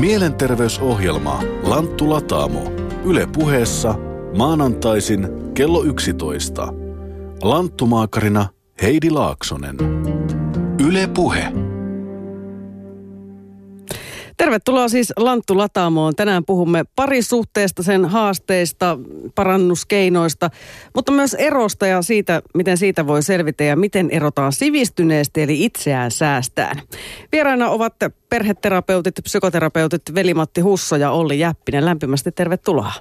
Mielenterveysohjelma Lanttu Lataamo. Yle puheessa maanantaisin kello 11. Lanttumaakarina Heidi Laaksonen. Yle puhe. Tervetuloa siis Lanttu Lataamoon. Tänään puhumme parisuhteesta, sen haasteista, parannuskeinoista, mutta myös erosta ja siitä, miten siitä voi selvitä ja miten erotaan sivistyneesti eli itseään säästään. Vieraina ovat perheterapeutit, psykoterapeutit Veli-Matti Husso ja Olli Jäppinen. Lämpimästi tervetuloa.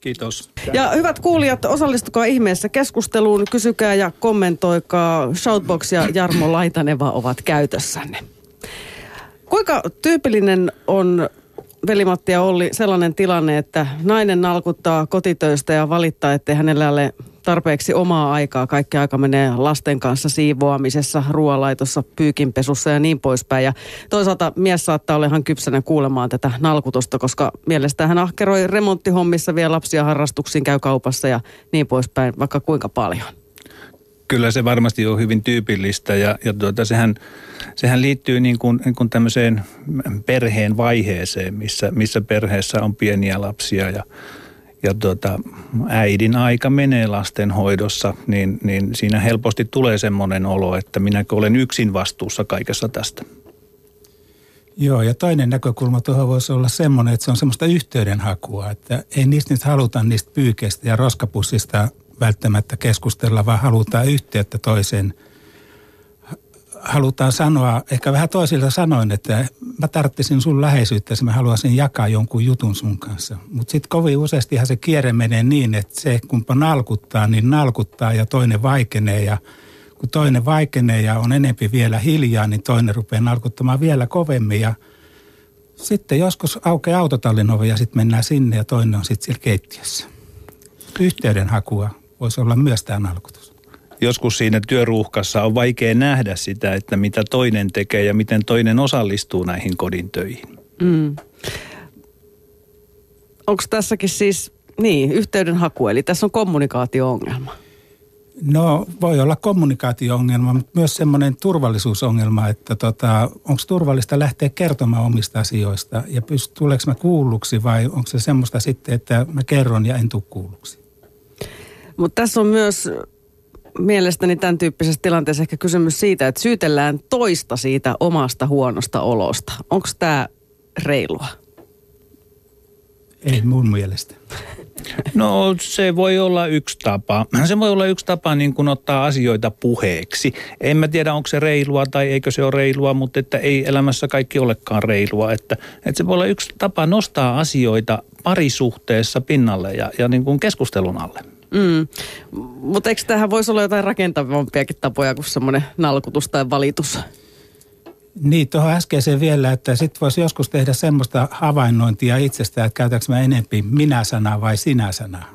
Kiitos. Ja hyvät kuulijat, osallistukaa ihmeessä keskusteluun, kysykää ja kommentoikaa. Shoutbox ja Jarmo Laitaneva ovat käytössänne. Kuinka tyypillinen on Velimatti ja Olli sellainen tilanne, että nainen nalkuttaa kotitöistä ja valittaa, että hänellä ole tarpeeksi omaa aikaa. Kaikki aika menee lasten kanssa siivoamisessa, ruoanlaitossa, pyykinpesussa ja niin poispäin. Ja toisaalta mies saattaa olla ihan kypsänä kuulemaan tätä nalkutusta, koska mielestäni hän ahkeroi remonttihommissa, vie lapsia harrastuksiin, käy kaupassa ja niin poispäin, vaikka kuinka paljon. Kyllä se varmasti on hyvin tyypillistä ja, ja tuota, sehän, sehän liittyy niin kuin, niin kuin tämmöiseen perheen vaiheeseen, missä, missä perheessä on pieniä lapsia ja, ja tuota, äidin aika menee lastenhoidossa, niin, niin siinä helposti tulee semmoinen olo, että minäkö olen yksin vastuussa kaikessa tästä. Joo, ja toinen näkökulma tuohon voisi olla semmoinen, että se on semmoista yhteydenhakua, että ei niistä nyt haluta niistä pyykeistä ja roskapussista välttämättä keskustella, vaan halutaan yhteyttä toiseen. Halutaan sanoa, ehkä vähän toisilta sanoin, että mä tarttisin sun läheisyyttä, mä haluaisin jakaa jonkun jutun sun kanssa. Mutta sitten kovin useastihan se kierre menee niin, että se kumpa nalkuttaa, niin nalkuttaa ja toinen vaikenee ja kun toinen vaikenee ja on enempi vielä hiljaa, niin toinen rupeaa nalkuttamaan vielä kovemmin ja sitten joskus aukeaa autotallin ovi ja sitten mennään sinne ja toinen on sitten siellä keittiössä. Yhteydenhakua voisi olla myös tämä nalkutus. Joskus siinä työruuhkassa on vaikea nähdä sitä, että mitä toinen tekee ja miten toinen osallistuu näihin kodin töihin. Mm. Onko tässäkin siis, niin, yhteydenhaku, eli tässä on kommunikaatio-ongelma? No voi olla kommunikaatio-ongelma, mutta myös semmoinen turvallisuusongelma, että tota, onko turvallista lähteä kertomaan omista asioista ja pyst, tuleeko mä kuulluksi vai onko se semmoista sitten, että mä kerron ja en tule kuulluksi? Mutta tässä on myös mielestäni tämän tyyppisessä tilanteessa ehkä kysymys siitä, että syytellään toista siitä omasta huonosta olosta. Onko tämä reilua? Ei mun mielestä. No se voi olla yksi tapa. Se voi olla yksi tapa niin kuin ottaa asioita puheeksi. En mä tiedä, onko se reilua tai eikö se ole reilua, mutta että ei elämässä kaikki olekaan reilua. Että, että se voi olla yksi tapa nostaa asioita parisuhteessa pinnalle ja, ja niin kuin keskustelun alle. Mm. Mutta eikö tähän voisi olla jotain rakentavampiakin tapoja kuin semmoinen nalkutus tai valitus? Niin, tuohon äskeiseen vielä, että sitten voisi joskus tehdä semmoista havainnointia itsestä, että käytätkö mä enempi minä-sanaa vai sinä-sanaa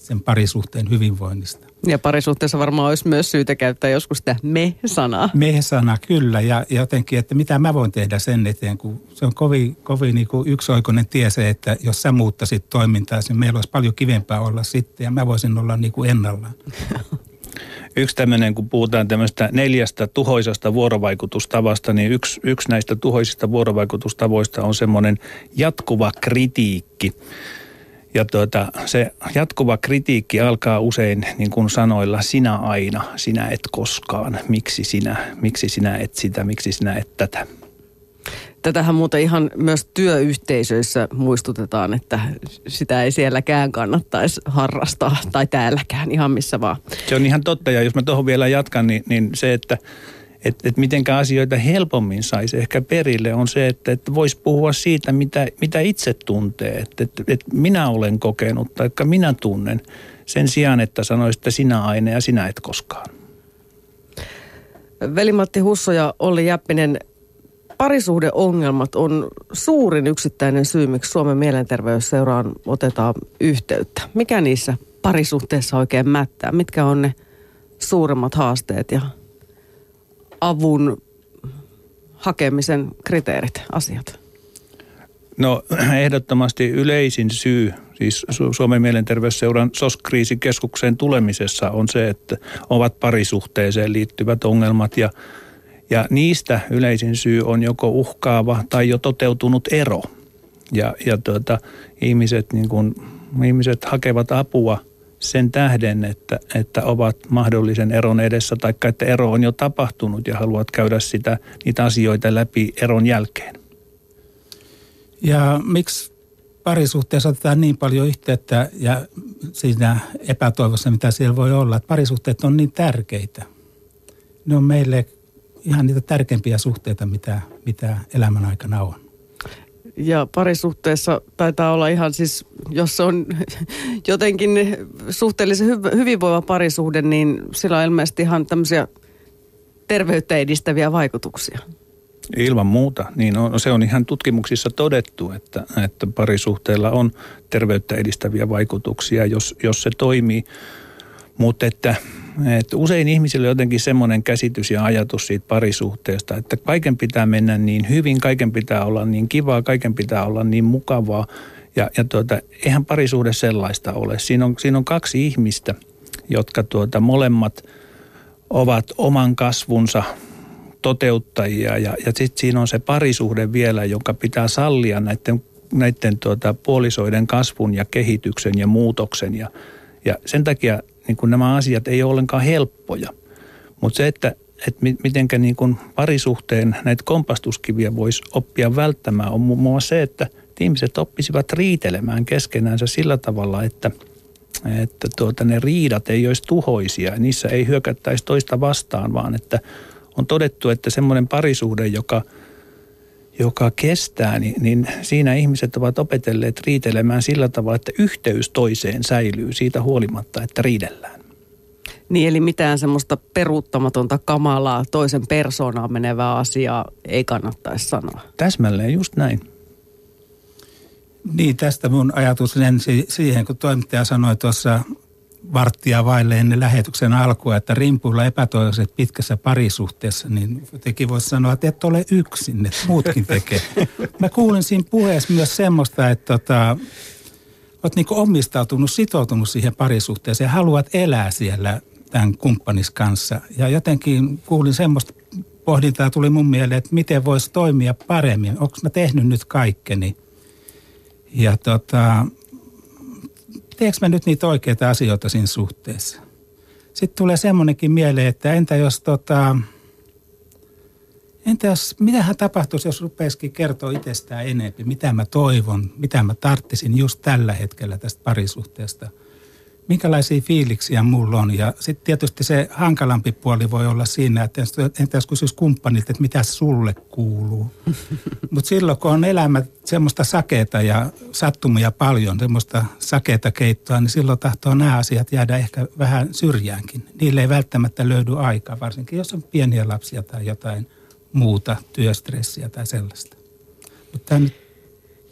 sen parisuhteen hyvinvoinnista. Ja parisuhteessa varmaan olisi myös syytä käyttää joskus sitä me-sanaa. Me-sana, kyllä. Ja, jotenkin, että mitä mä voin tehdä sen eteen, kun se on kovin, kovin niin kuin yksioikoinen tie se, että jos sä muuttaisit toimintaa, niin meillä olisi paljon kivempää olla sitten ja mä voisin olla niin kuin ennallaan. Yksi tämmöinen, kun puhutaan tämmöistä neljästä tuhoisasta vuorovaikutustavasta, niin yksi, yksi näistä tuhoisista vuorovaikutustavoista on semmoinen jatkuva kritiikki. Ja tuota, se jatkuva kritiikki alkaa usein niin kuin sanoilla sinä aina, sinä et koskaan, miksi sinä, miksi sinä et sitä, miksi sinä et tätä. Tätähän muuten ihan myös työyhteisöissä muistutetaan, että sitä ei sielläkään kannattaisi harrastaa tai täälläkään ihan missä vaan. Se on ihan totta ja jos mä tuohon vielä jatkan, niin, niin se, että että et mitenkä asioita helpommin saisi ehkä perille, on se, että et voisi puhua siitä, mitä, mitä itse tuntee. Että et, et minä olen kokenut tai minä tunnen sen sijaan, että sanoisi, että sinä aina ja sinä et koskaan. Veli-Matti Husso ja Olli Jäppinen, parisuhdeongelmat on suurin yksittäinen syy, miksi Suomen mielenterveysseuraan otetaan yhteyttä. Mikä niissä parisuhteissa oikein mättää? Mitkä on ne suuremmat haasteet ja avun hakemisen kriteerit, asiat? No ehdottomasti yleisin syy siis Suomen mielenterveysseuran SOS-kriisikeskukseen tulemisessa on se, että ovat parisuhteeseen liittyvät ongelmat ja, ja niistä yleisin syy on joko uhkaava tai jo toteutunut ero. Ja, ja tuota, ihmiset, niin kuin, ihmiset hakevat apua sen tähden, että, että ovat mahdollisen eron edessä, tai että ero on jo tapahtunut ja haluat käydä sitä, niitä asioita läpi eron jälkeen. Ja miksi parisuhteessa otetaan niin paljon yhteyttä ja siinä epätoivossa, mitä siellä voi olla, että parisuhteet on niin tärkeitä. Ne on meille ihan niitä tärkeimpiä suhteita, mitä, mitä elämän aikana on. Ja parisuhteessa taitaa olla ihan siis, jos on jotenkin suhteellisen hyvinvoiva parisuhde, niin sillä on ilmeisesti ihan tämmöisiä terveyttä edistäviä vaikutuksia. Ilman muuta. Niin on, se on ihan tutkimuksissa todettu, että, että parisuhteella on terveyttä edistäviä vaikutuksia, jos, jos se toimii. Mutta että, että usein ihmisillä on jotenkin semmoinen käsitys ja ajatus siitä parisuhteesta, että kaiken pitää mennä niin hyvin, kaiken pitää olla niin kivaa, kaiken pitää olla niin mukavaa. Ja, ja tuota, eihän parisuhde sellaista ole. Siinä on, siinä on kaksi ihmistä, jotka tuota, molemmat ovat oman kasvunsa toteuttajia ja, ja sitten siinä on se parisuhde vielä, joka pitää sallia näiden, näiden tuota, puolisoiden kasvun ja kehityksen ja muutoksen ja, ja sen takia niin kuin nämä asiat ei ole ollenkaan helppoja. Mutta se, että, että mitenkä niin parisuhteen näitä kompastuskiviä voisi oppia välttämään, on muun muassa se, että ihmiset oppisivat riitelemään keskenäänsä sillä tavalla, että, että tuota, ne riidat ei olisi tuhoisia. Niissä ei hyökättäisi toista vastaan, vaan että on todettu, että semmoinen parisuhde, joka, joka kestää, niin, niin siinä ihmiset ovat opetelleet riitelemään sillä tavalla, että yhteys toiseen säilyy siitä huolimatta, että riidellään. Niin, eli mitään semmoista peruuttamatonta kamalaa toisen persoonaan menevää asiaa ei kannattaisi sanoa. Täsmälleen just näin. Niin, tästä mun ajatus lensi siihen, kun toimittaja sanoi tuossa varttia vaille ennen lähetyksen alkua, että rimpuilla epätoivoiset pitkässä parisuhteessa, niin jotenkin voisi sanoa, että et ole yksin, että muutkin tekee. Mä kuulin siinä puheessa myös semmoista, että tota, olet niin omistautunut, sitoutunut siihen parisuhteeseen ja haluat elää siellä tämän kumppanis kanssa. Ja jotenkin kuulin semmoista pohdintaa tuli mun mieleen, että miten voisi toimia paremmin. Onko mä tehnyt nyt kaikkeni? Ja tota, teekö mä nyt niitä oikeita asioita siinä suhteessa? Sitten tulee semmoinenkin mieleen, että entä jos tota, entä jos, mitähän tapahtuisi, jos rupeisikin kertoa itsestään enemmän, mitä mä toivon, mitä mä tarttisin just tällä hetkellä tästä parisuhteesta – minkälaisia fiiliksiä mulla on. Ja sitten tietysti se hankalampi puoli voi olla siinä, että entä jos kysyisi kumppanilta, että mitä sulle kuuluu. Mutta silloin kun on elämä semmoista sakeita ja sattumia paljon, semmoista sakeita keittoa, niin silloin tahtoo nämä asiat jäädä ehkä vähän syrjäänkin. Niille ei välttämättä löydy aikaa, varsinkin jos on pieniä lapsia tai jotain muuta, työstressiä tai sellaista. Mutta tämä nyt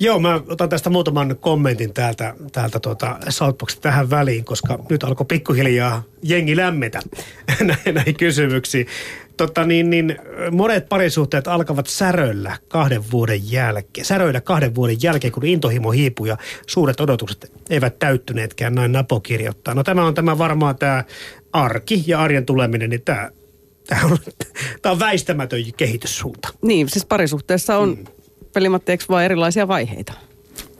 Joo, mä otan tästä muutaman kommentin täältä, täältä tuota Southboxista tähän väliin, koska nyt alkoi pikkuhiljaa jengi lämmetä näihin kysymyksiin. Totta niin, niin monet parisuhteet alkavat säröillä kahden vuoden jälkeen. Säröillä kahden vuoden jälkeen, kun intohimo hiipuu ja suuret odotukset eivät täyttyneetkään, näin Napo kirjoittaa. No tämä on tämä varmaan tämä arki ja arjen tuleminen, niin tämä, tämä, on, tämä on väistämätön kehityssuunta. Niin, siis parisuhteessa on mm Veli-Matti, vaan erilaisia vaiheita?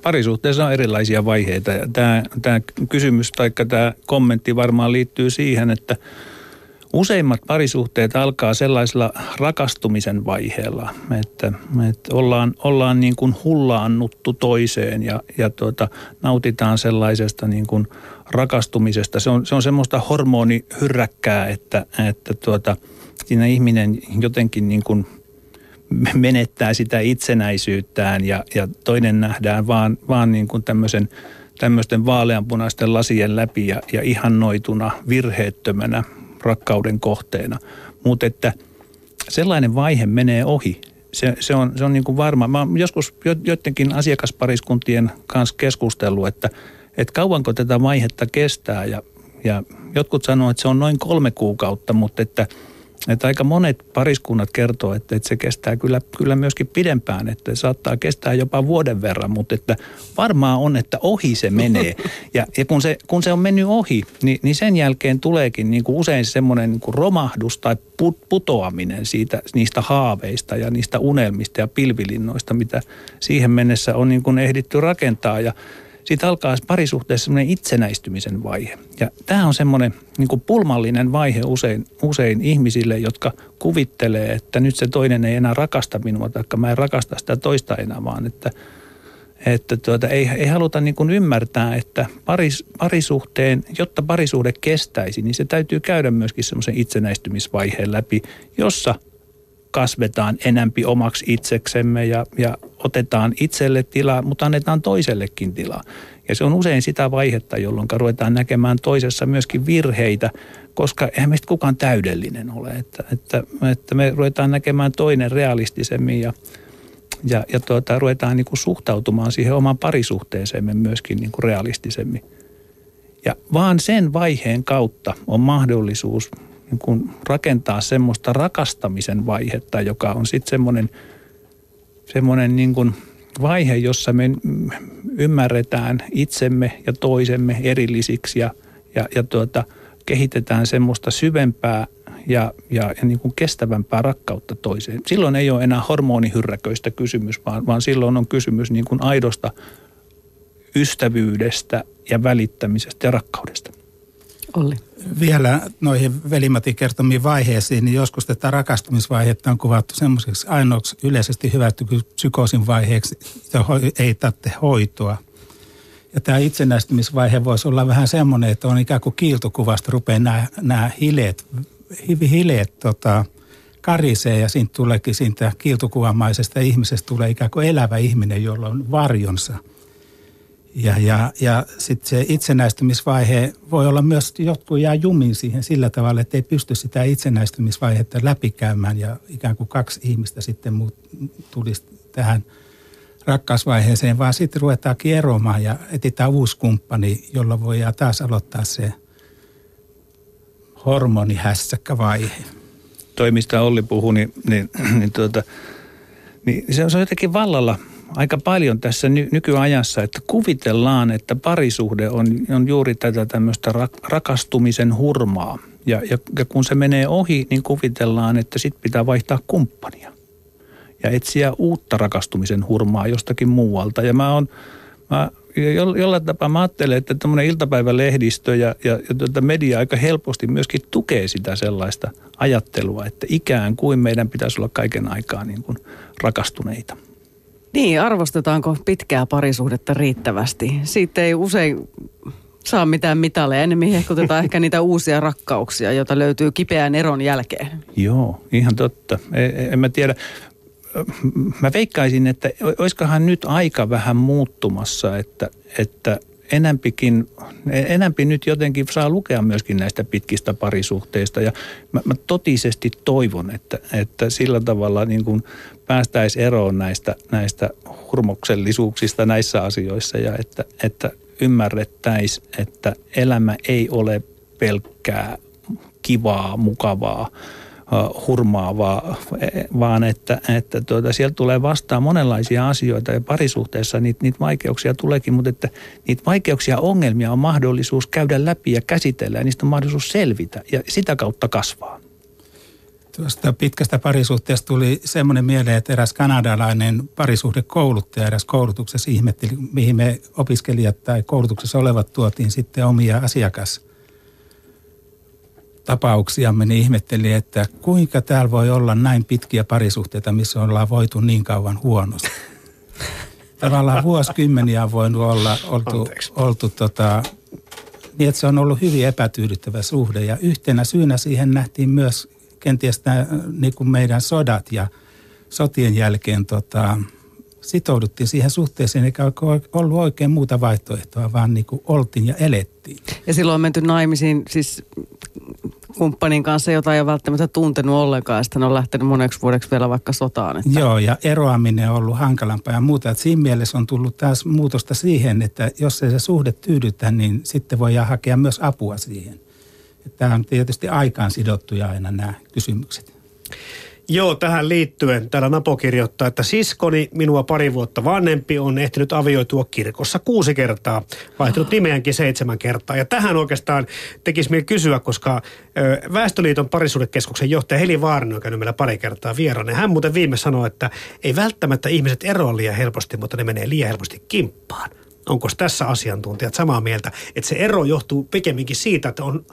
Parisuhteessa on erilaisia vaiheita tämä, tämä kysymys tai tämä kommentti varmaan liittyy siihen, että useimmat parisuhteet alkaa sellaisella rakastumisen vaiheella, että, että ollaan, ollaan niin kuin hullaannuttu toiseen ja, ja tuota, nautitaan sellaisesta niin kuin rakastumisesta. Se on, se on semmoista hormonihyrräkkää, että, että tuota, siinä ihminen jotenkin niin kuin – menettää sitä itsenäisyyttään ja, ja toinen nähdään vaan, vaan niin kuin tämmöisen, tämmöisten vaaleanpunaisten lasien läpi ja, ja ihannoituna, virheettömänä rakkauden kohteena. Mutta että sellainen vaihe menee ohi. Se, se on, se on niin kuin varma. Mä oon joskus joidenkin asiakaspariskuntien kanssa keskustellut, että, että kauanko tätä vaihetta kestää ja, ja jotkut sanoo, että se on noin kolme kuukautta, mutta että – että aika monet pariskunnat kertoo, että, että se kestää kyllä, kyllä myöskin pidempään, että se saattaa kestää jopa vuoden verran, mutta että varmaan on, että ohi se menee. Ja, ja kun, se, kun se on mennyt ohi, niin, niin sen jälkeen tuleekin niin kuin usein semmoinen niin kuin romahdus tai putoaminen siitä, niistä haaveista ja niistä unelmista ja pilvilinnoista, mitä siihen mennessä on niin kuin ehditty rakentaa. Ja siitä alkaa parisuhteessa semmoinen itsenäistymisen vaihe. Ja tämä on semmoinen niin kuin pulmallinen vaihe usein, usein ihmisille, jotka kuvittelee, että nyt se toinen ei enää rakasta minua, tai mä en rakasta sitä toista enää, vaan että, että tuota, ei, ei haluta niin kuin ymmärtää, että paris, parisuhteen, jotta parisuhde kestäisi, niin se täytyy käydä myöskin semmoisen itsenäistymisvaiheen läpi, jossa kasvetaan enempi omaksi itseksemme ja, ja otetaan itselle tilaa, mutta annetaan toisellekin tilaa. Ja se on usein sitä vaihetta, jolloin ruvetaan näkemään toisessa myöskin virheitä, koska eihän meistä kukaan täydellinen ole. Että, että, että me ruvetaan näkemään toinen realistisemmin ja, ja, ja tuota, ruvetaan niin kuin suhtautumaan siihen omaan parisuhteeseemme myöskin niin kuin realistisemmin. Ja vaan sen vaiheen kautta on mahdollisuus niin kuin rakentaa semmoista rakastamisen vaihetta, joka on sitten semmoinen, semmoinen niin kuin vaihe, jossa me ymmärretään itsemme ja toisemme erillisiksi ja, ja, ja tuota, kehitetään semmoista syvempää ja, ja, ja niin kuin kestävämpää rakkautta toiseen. Silloin ei ole enää hormonihyrräköistä kysymys, vaan, vaan silloin on kysymys niin kuin aidosta ystävyydestä ja välittämisestä ja rakkaudesta. Olli. Vielä noihin velimatin kertomiin vaiheisiin, niin joskus tätä rakastumisvaihetta on kuvattu semmoiseksi ainoaksi yleisesti hyvätty psykoosin vaiheeksi, jota ei tarvitse hoitoa. Ja tämä itsenäistymisvaihe voisi olla vähän semmoinen, että on ikään kuin kiiltokuvasta rupeaa nämä, nämä hileet, hileet tota, karisee ja siitä tuleekin siitä kiiltokuvamaisesta ihmisestä tulee ikään kuin elävä ihminen, jolla on varjonsa – ja, ja, ja sitten se itsenäistymisvaihe voi olla myös, jotkut jää jumiin siihen sillä tavalla, että ei pysty sitä itsenäistymisvaihetta läpikäymään ja ikään kuin kaksi ihmistä sitten tulisi tähän rakkausvaiheeseen, vaan sitten ruvetaankin eroamaan ja etsitään uusi kumppani, jolla voidaan taas aloittaa se hormonihässäkkä vaihe. Toi, mistä Olli puhui, niin, niin, niin, tuota, niin se on jotenkin vallalla – aika paljon tässä ny- nykyajassa, että kuvitellaan, että parisuhde on, on juuri tätä tämmöistä rak- rakastumisen hurmaa. Ja, ja, ja kun se menee ohi, niin kuvitellaan, että sitten pitää vaihtaa kumppania ja etsiä uutta rakastumisen hurmaa jostakin muualta. Ja mä oon, mä jollain tapaa mä ajattelen, että tämmöinen iltapäivälehdistö ja, ja, ja tuota media aika helposti myöskin tukee sitä sellaista ajattelua, että ikään kuin meidän pitäisi olla kaiken aikaa niin kuin rakastuneita. Niin, arvostetaanko pitkää parisuhdetta riittävästi? Siitä ei usein saa mitään mitaleja. Ennemmin hehkutetaan ehkä niitä uusia rakkauksia, joita löytyy kipeän eron jälkeen. Joo, ihan totta. En, e, en mä tiedä. Mä veikkaisin, että olisikohan nyt aika vähän muuttumassa, että, että enempikin, enempi nyt jotenkin saa lukea myöskin näistä pitkistä parisuhteista. Ja mä, mä totisesti toivon, että, että sillä tavalla niin kuin päästäisiin eroon näistä, näistä hurmoksellisuuksista näissä asioissa ja että, että ymmärrettäisiin, että elämä ei ole pelkkää kivaa, mukavaa, hurmaavaa, vaan että, että tuota, sieltä tulee vastaan monenlaisia asioita ja parisuhteessa niitä, niitä vaikeuksia tuleekin, mutta että niitä vaikeuksia ongelmia on mahdollisuus käydä läpi ja käsitellä ja niistä on mahdollisuus selvitä ja sitä kautta kasvaa. Tuosta pitkästä parisuhteesta tuli semmoinen mieleen, että eräs kanadalainen parisuhdekouluttaja eräs koulutuksessa ihmetteli, mihin me opiskelijat tai koulutuksessa olevat tuotiin sitten omia asiakas tapauksiamme, niin ihmetteli, että kuinka täällä voi olla näin pitkiä parisuhteita, missä ollaan voitu niin kauan huonosti. Tavallaan vuosikymmeniä on voinut olla oltu, oltu tota, niin, että se on ollut hyvin epätyydyttävä suhde. Ja yhtenä syynä siihen nähtiin myös kenties nämä, niin kuin meidän sodat ja sotien jälkeen tota, sitouduttiin siihen suhteeseen, eikä ollut oikein muuta vaihtoehtoa, vaan niin kuin oltiin ja elettiin. Ja silloin on menty naimisiin siis kumppanin kanssa, jota ei ole välttämättä tuntenut ollenkaan, sitten on lähtenyt moneksi vuodeksi vielä vaikka sotaan. Että... Joo, ja eroaminen on ollut hankalampaa ja muuta. Että siinä mielessä on tullut taas muutosta siihen, että jos ei se suhde tyydytä, niin sitten voidaan hakea myös apua siihen. Tämä on tietysti aikaan sidottuja aina nämä kysymykset. Joo, tähän liittyen täällä Napo kirjoittaa, että siskoni, minua pari vuotta vanhempi, on ehtinyt avioitua kirkossa kuusi kertaa, vaihtunut nimeänkin seitsemän kertaa. Ja tähän oikeastaan tekisi mieli kysyä, koska Väestöliiton parisuudekeskuksen johtaja Heli Vaarinen on käynyt meillä pari kertaa vieraana. Hän muuten viime sanoi, että ei välttämättä ihmiset eroa liian helposti, mutta ne menee liian helposti kimppaan. Onko tässä asiantuntijat samaa mieltä, että se ero johtuu pikemminkin siitä, että on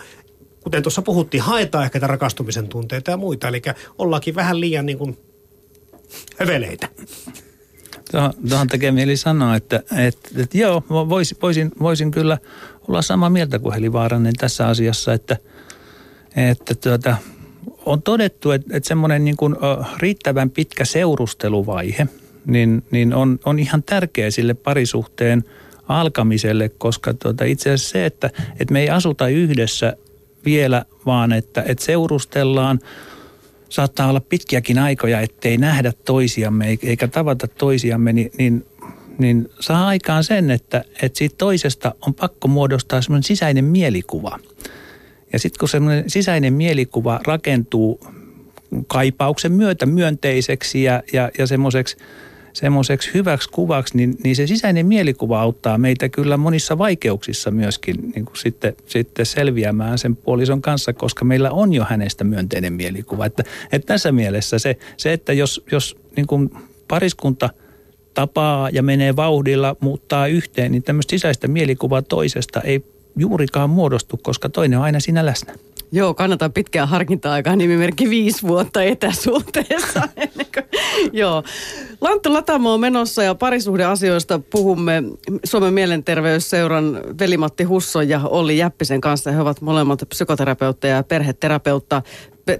kuten tuossa puhuttiin, haetaan ehkä rakastumisen tunteita ja muita. Eli ollaankin vähän liian niin kuin höveleitä. Tuohon tekee mieli sanoa, että, että, että joo, vois, voisin, voisin kyllä olla samaa mieltä kuin Heli Vaaranen tässä asiassa, että, että tuota, on todettu, että, että semmoinen niin kuin, riittävän pitkä seurusteluvaihe niin, niin on, on ihan tärkeä sille parisuhteen alkamiselle, koska tuota, itse asiassa se, että, että me ei asuta yhdessä vielä, vaan että, että seurustellaan. Saattaa olla pitkiäkin aikoja, ettei nähdä toisiamme eikä tavata toisiamme, niin, niin, niin saa aikaan sen, että, että siitä toisesta on pakko muodostaa semmoinen sisäinen mielikuva. Ja sitten kun semmoinen sisäinen mielikuva rakentuu kaipauksen myötä myönteiseksi ja, ja, ja semmoiseksi – semmoiseksi hyväksi kuvaksi, niin, niin se sisäinen mielikuva auttaa meitä kyllä monissa vaikeuksissa myöskin niin kuin sitten, sitten selviämään sen puolison kanssa, koska meillä on jo hänestä myönteinen mielikuva. Että, että tässä mielessä se, se että jos, jos niin kuin pariskunta tapaa ja menee vauhdilla, muuttaa yhteen, niin tämmöistä sisäistä mielikuvaa toisesta ei juurikaan muodostu, koska toinen on aina siinä läsnä. Joo, kannattaa pitkää harkinta-aikaa, nimimerkki viisi vuotta etäsuhteessa. Joo. Lanttu Latamo on menossa ja parisuhdeasioista puhumme Suomen mielenterveysseuran Velimatti Husson ja Olli Jäppisen kanssa. He ovat molemmat psykoterapeutteja ja perheterapeutta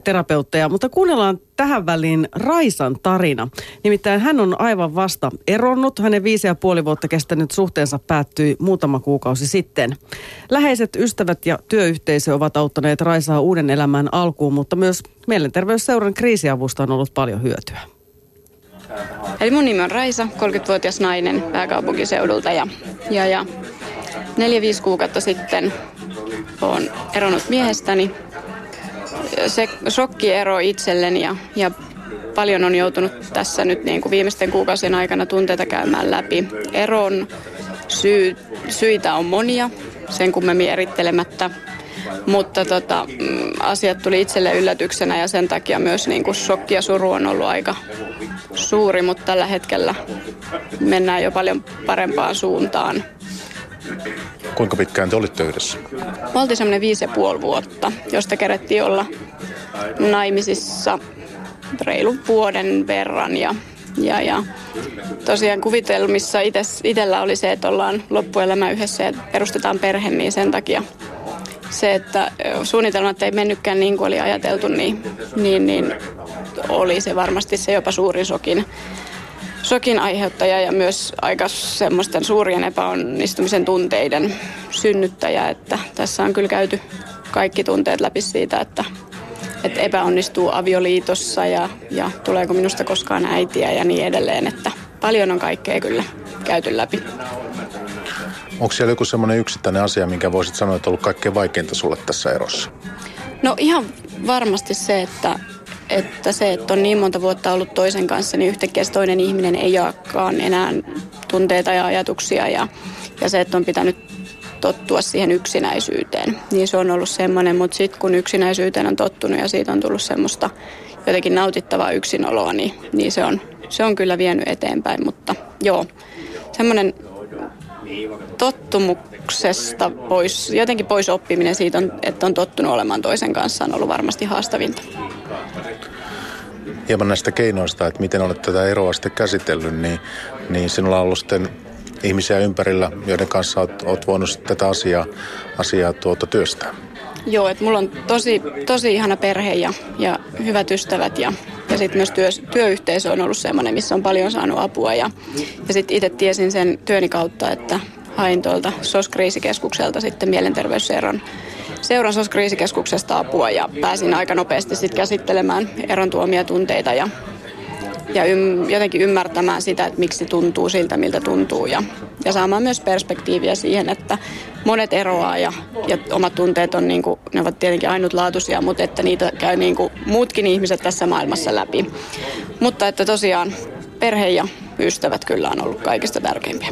terapeutteja, mutta kuunnellaan tähän väliin Raisan tarina. Nimittäin hän on aivan vasta eronnut. Hänen viisi ja puoli vuotta kestänyt suhteensa päättyi muutama kuukausi sitten. Läheiset ystävät ja työyhteisö ovat auttaneet Raisaa uuden elämän alkuun, mutta myös Mielenterveysseuran kriisiavusta on ollut paljon hyötyä. Eli mun nimi on Raisa, 30-vuotias nainen pääkaupunkiseudulta ja, ja, ja neljä, viisi kuukautta sitten olen eronnut miehestäni se shokkiero itselleni ja, ja paljon on joutunut tässä nyt niin kuin viimeisten kuukausien aikana tunteita käymään läpi. Eron syy, syitä on monia, sen kummemmin erittelemättä. Mutta tota, mm, asiat tuli itselle yllätyksenä ja sen takia myös niin kuin shokki ja suru on ollut aika suuri, mutta tällä hetkellä mennään jo paljon parempaan suuntaan. Kuinka pitkään te olitte yhdessä? Me oltiin semmoinen viisi ja puoli vuotta, josta kerettiin olla naimisissa reilun vuoden verran ja ja, ja tosiaan kuvitelmissa itsellä oli se, että ollaan loppuelämä yhdessä ja perustetaan perhe, niin sen takia se, että suunnitelmat ei mennytkään niin kuin oli ajateltu, niin, niin, niin oli se varmasti se jopa suurin sokin sokin aiheuttaja ja myös aika semmoisten suurien epäonnistumisen tunteiden synnyttäjä, että tässä on kyllä käyty kaikki tunteet läpi siitä, että, että epäonnistuu avioliitossa ja, ja tuleeko minusta koskaan äitiä ja niin edelleen, että paljon on kaikkea kyllä käyty läpi. Onko siellä joku semmoinen yksittäinen asia, minkä voisit sanoa, että on ollut kaikkein vaikeinta sulle tässä erossa? No ihan varmasti se, että, että se, että on niin monta vuotta ollut toisen kanssa, niin yhtäkkiä se toinen ihminen ei jaakaan enää tunteita ja ajatuksia ja, ja se, että on pitänyt tottua siihen yksinäisyyteen. Niin se on ollut semmoinen, mutta sitten kun yksinäisyyteen on tottunut ja siitä on tullut semmoista jotenkin nautittavaa yksinoloa, niin, niin se, on, se on kyllä vienyt eteenpäin. Mutta joo, semmoinen tottumuksesta pois, jotenkin pois oppiminen siitä, on, että on tottunut olemaan toisen kanssa, on ollut varmasti haastavinta hieman näistä keinoista, että miten olet tätä eroa sitten käsitellyt, niin, niin sinulla on ollut sitten ihmisiä ympärillä, joiden kanssa olet, olet voinut tätä asiaa, asiaa tuota työstää. Joo, että mulla on tosi, tosi ihana perhe ja, ja hyvät ystävät ja, ja sitten myös työ, työyhteisö on ollut semmoinen, missä on paljon saanut apua. Ja, ja sitten itse tiesin sen työni kautta, että hain tuolta SOS-kriisikeskukselta sitten mielenterveysseuran seuran SOS-kriisikeskuksesta apua ja pääsin aika nopeasti sitten käsittelemään eron tuomia tunteita ja, ja ym, jotenkin ymmärtämään sitä, että miksi tuntuu siltä, miltä tuntuu ja, ja saamaan myös perspektiiviä siihen, että monet eroaa ja, ja omat tunteet on niin kuin, ne ovat tietenkin ainutlaatuisia, mutta että niitä käy niin kuin muutkin ihmiset tässä maailmassa läpi. Mutta että tosiaan perhe ja ystävät kyllä on ollut kaikista tärkeimpiä.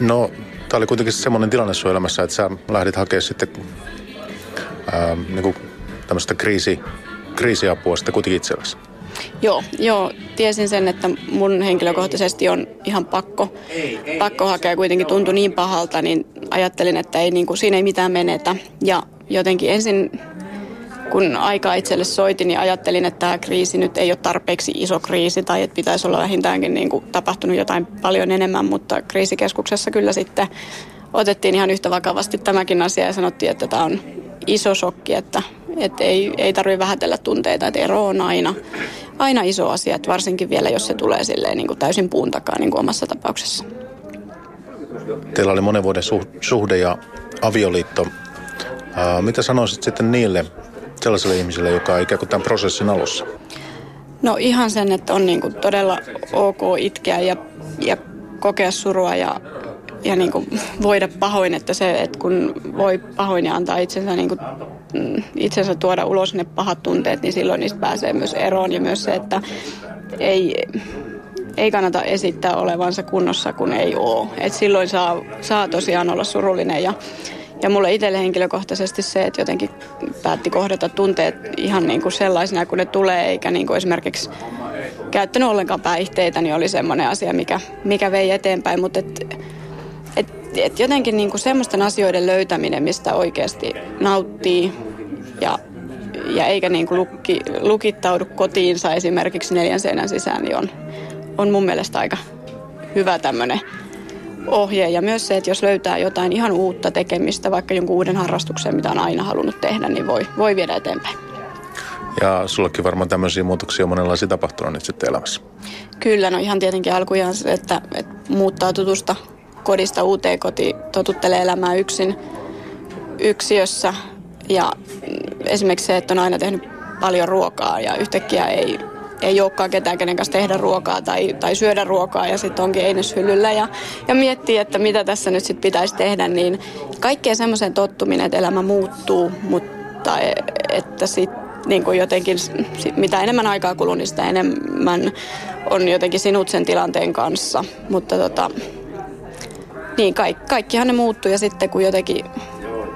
No, tämä oli kuitenkin semmoinen tilanne sun elämässä, että sä lähdit hakemaan sitten ää, niin kuin tämmöistä kriisi, kriisiapua sitten kuitenkin itsellesi. Joo, joo, tiesin sen, että mun henkilökohtaisesti on ihan pakko, pakko hakea. Kuitenkin tuntui niin pahalta, niin ajattelin, että ei, niin kuin, siinä ei mitään menetä. Ja jotenkin ensin, kun aika itselle soitin, niin ajattelin, että tämä kriisi nyt ei ole tarpeeksi iso kriisi tai että pitäisi olla vähintäänkin niin kuin tapahtunut jotain paljon enemmän, mutta kriisikeskuksessa kyllä sitten otettiin ihan yhtä vakavasti tämäkin asia ja sanottiin, että tämä on iso shokki, että, että ei, ei tarvitse vähätellä tunteita, että ero on aina, aina iso asia, että varsinkin vielä jos se tulee silleen niin kuin täysin puun takaa niin kuin omassa tapauksessa. Teillä oli monen vuoden suhde ja avioliitto. Ää, mitä sanoisit sitten niille sellaisille ihmisille, joka on ikään kuin tämän prosessin alussa? No ihan sen, että on niin kuin todella ok itkeä ja, ja kokea surua ja, ja niin kuin voida pahoin, että se, että kun voi pahoin ja antaa itsensä, niin kuin, mm, itsensä tuoda ulos ne pahat tunteet, niin silloin niistä pääsee myös eroon ja myös se, että ei, ei kannata esittää olevansa kunnossa, kun ei ole. Et silloin saa, saa tosiaan olla surullinen ja, ja mulle itselle henkilökohtaisesti se, että jotenkin päätti kohdata tunteet ihan niin kuin sellaisena kuin ne tulee, eikä niin kuin esimerkiksi käyttänyt ollenkaan päihteitä, niin oli semmoinen asia, mikä, mikä vei eteenpäin. Mutta et, et, et jotenkin niin kuin semmoisten asioiden löytäminen, mistä oikeasti nauttii ja, ja eikä niin kuin lukki, lukittaudu kotiinsa esimerkiksi neljän seinän sisään, niin on, on mun mielestä aika hyvä tämmöinen ohje. Ja myös se, että jos löytää jotain ihan uutta tekemistä, vaikka jonkun uuden harrastuksen, mitä on aina halunnut tehdä, niin voi, voi viedä eteenpäin. Ja sullekin varmaan tämmöisiä muutoksia on monenlaisia tapahtunut nyt sitten elämässä. Kyllä, no ihan tietenkin alkujaan se, että, että muuttaa tutusta kodista uuteen kotiin, totuttelee elämään yksin yksiössä. Ja esimerkiksi se, että on aina tehnyt paljon ruokaa ja yhtäkkiä ei, ei olekaan ketään, kenen kanssa tehdä ruokaa tai, tai syödä ruokaa ja sitten onkin eineshyllyllä ja, ja miettii, että mitä tässä nyt sitten pitäisi tehdä, niin kaikkeen semmoiseen tottuminen, että elämä muuttuu, mutta e, että sitten niin kuin jotenkin, mitä enemmän aikaa kuluu, niin sitä enemmän on jotenkin sinut sen tilanteen kanssa. Mutta tota, niin kaikki, kaikkihan ne muuttuu ja sitten kun jotenkin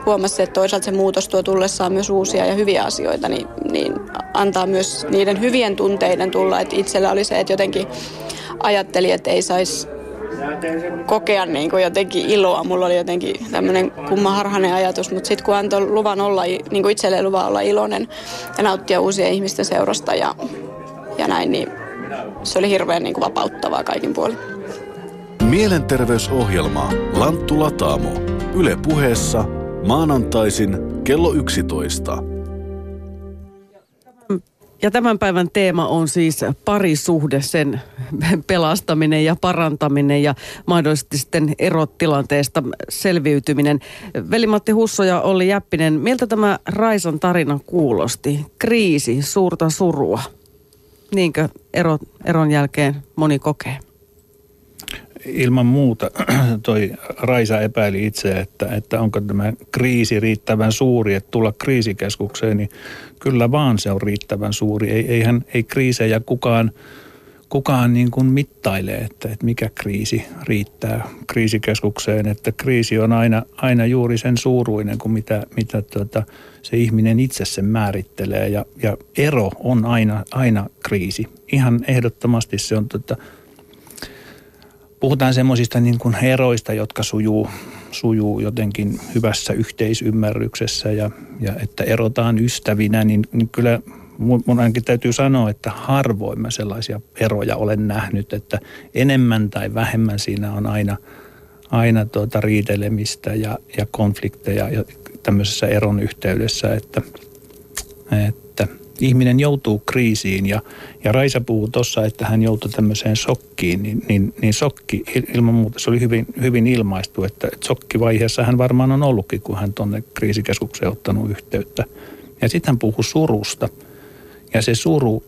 huomasi, että toisaalta se muutos tuo tullessaan myös uusia ja hyviä asioita, niin, niin antaa myös niiden hyvien tunteiden tulla. Että itsellä oli se, että jotenkin ajatteli, että ei saisi kokea niin kuin jotenkin iloa. Mulla oli jotenkin tämmöinen kummaharhainen ajatus, mutta sitten kun antoi luvan olla, niin kuin itselleen luvan olla iloinen ja nauttia uusien ihmisten seurasta ja, ja näin, niin se oli hirveän niin kuin vapauttavaa kaikin puolin. Mielenterveysohjelma Lanttu Lataamo. Yle puheessa maanantaisin kello 11. Ja tämän päivän teema on siis parisuhde, sen pelastaminen ja parantaminen ja mahdollisesti sitten erotilanteesta selviytyminen. Veli-Matti Husso ja Olli Jäppinen, miltä tämä Raisan tarina kuulosti? Kriisi, suurta surua. Niinkö ero, eron jälkeen moni kokee? Ilman muuta toi Raisa epäili itse, että, että onko tämä kriisi riittävän suuri, että tulla kriisikeskukseen, niin kyllä vaan se on riittävän suuri. Ei, eihän, ei kriisejä kukaan, kukaan niin kuin mittaile, että, että mikä kriisi riittää kriisikeskukseen, että kriisi on aina, aina juuri sen suuruinen kuin mitä, mitä tuota, se ihminen itse sen määrittelee ja, ja ero on aina, aina kriisi. Ihan ehdottomasti se on tuota, puhutaan semmoisista niin kuin eroista, jotka sujuu, sujuu jotenkin hyvässä yhteisymmärryksessä ja, ja että erotaan ystävinä, niin, niin kyllä mun ainakin täytyy sanoa, että harvoin mä sellaisia eroja olen nähnyt, että enemmän tai vähemmän siinä on aina, aina tuota riitelemistä ja, ja konflikteja ja tämmöisessä eron yhteydessä, että, että ihminen joutuu kriisiin ja, ja Raisa puhuu tuossa, että hän joutui tämmöiseen sokkiin, niin, niin, niin sokki ilman muuta se oli hyvin, hyvin ilmaistu, että, että sokkivaiheessa hän varmaan on ollutkin, kun hän tuonne kriisikeskukseen ottanut yhteyttä. Ja sitten hän puhuu surusta ja se suru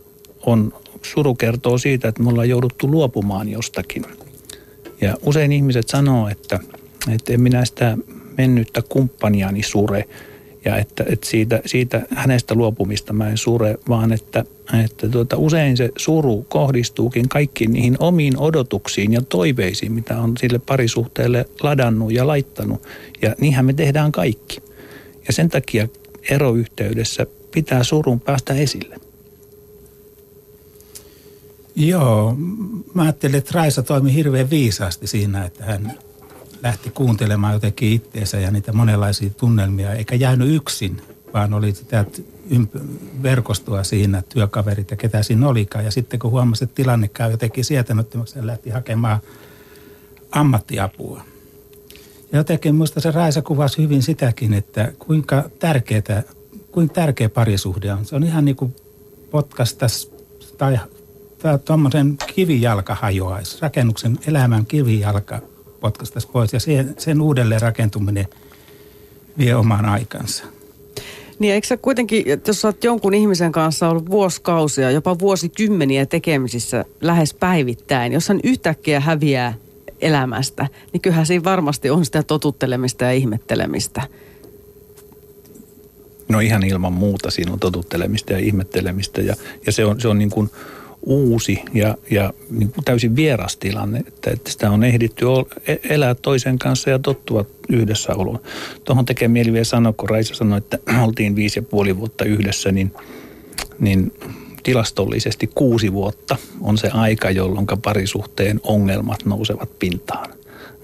on, suru kertoo siitä, että me ollaan jouduttu luopumaan jostakin. Ja usein ihmiset sanoo, että, että en minä sitä mennyttä kumppaniani sure ja että, että siitä, siitä hänestä luopumista mä en sure, vaan että, että tuota, usein se suru kohdistuukin kaikkiin niihin omiin odotuksiin ja toiveisiin, mitä on sille parisuhteelle ladannut ja laittanut. Ja niinhän me tehdään kaikki. Ja sen takia eroyhteydessä pitää surun päästä esille. Joo, mä ajattelin, että Raisa toimi hirveän viisaasti siinä, että hän lähti kuuntelemaan jotenkin itteensä ja niitä monenlaisia tunnelmia, eikä jäänyt yksin, vaan oli sitä ymp- verkostoa siinä, työkaverit ja ketä siinä olikaan. Ja sitten kun huomasi, että tilanne käy jotenkin sietämättömäksi, hän lähti hakemaan ammattiapua. Ja jotenkin minusta se Raisa kuvasi hyvin sitäkin, että kuinka tärkeää, kuinka tärkeä parisuhde on. Se on ihan niin kuin potkastas tai tuommoisen kivijalka hajoaisi, rakennuksen elämän kivijalka potkastaisi pois ja sen, sen uudelleen rakentuminen vie oman aikansa. Niin eikö sä kuitenkin, jos sä oot jonkun ihmisen kanssa ollut vuosikausia, jopa vuosikymmeniä tekemisissä lähes päivittäin, jos hän yhtäkkiä häviää elämästä, niin kyllähän siinä varmasti on sitä totuttelemista ja ihmettelemistä. No ihan ilman muuta siinä on totuttelemista ja ihmettelemistä ja, ja se on, se on niin kuin uusi ja, ja niin kuin täysin vieras tilanne, että, että sitä on ehditty e, elää toisen kanssa ja tottua yhdessä oloon. Tuohon tekee mieli vielä sanoa, kun Raisa sanoi, että oltiin viisi ja puoli vuotta yhdessä, niin, niin tilastollisesti kuusi vuotta on se aika, jolloin parisuhteen ongelmat nousevat pintaan.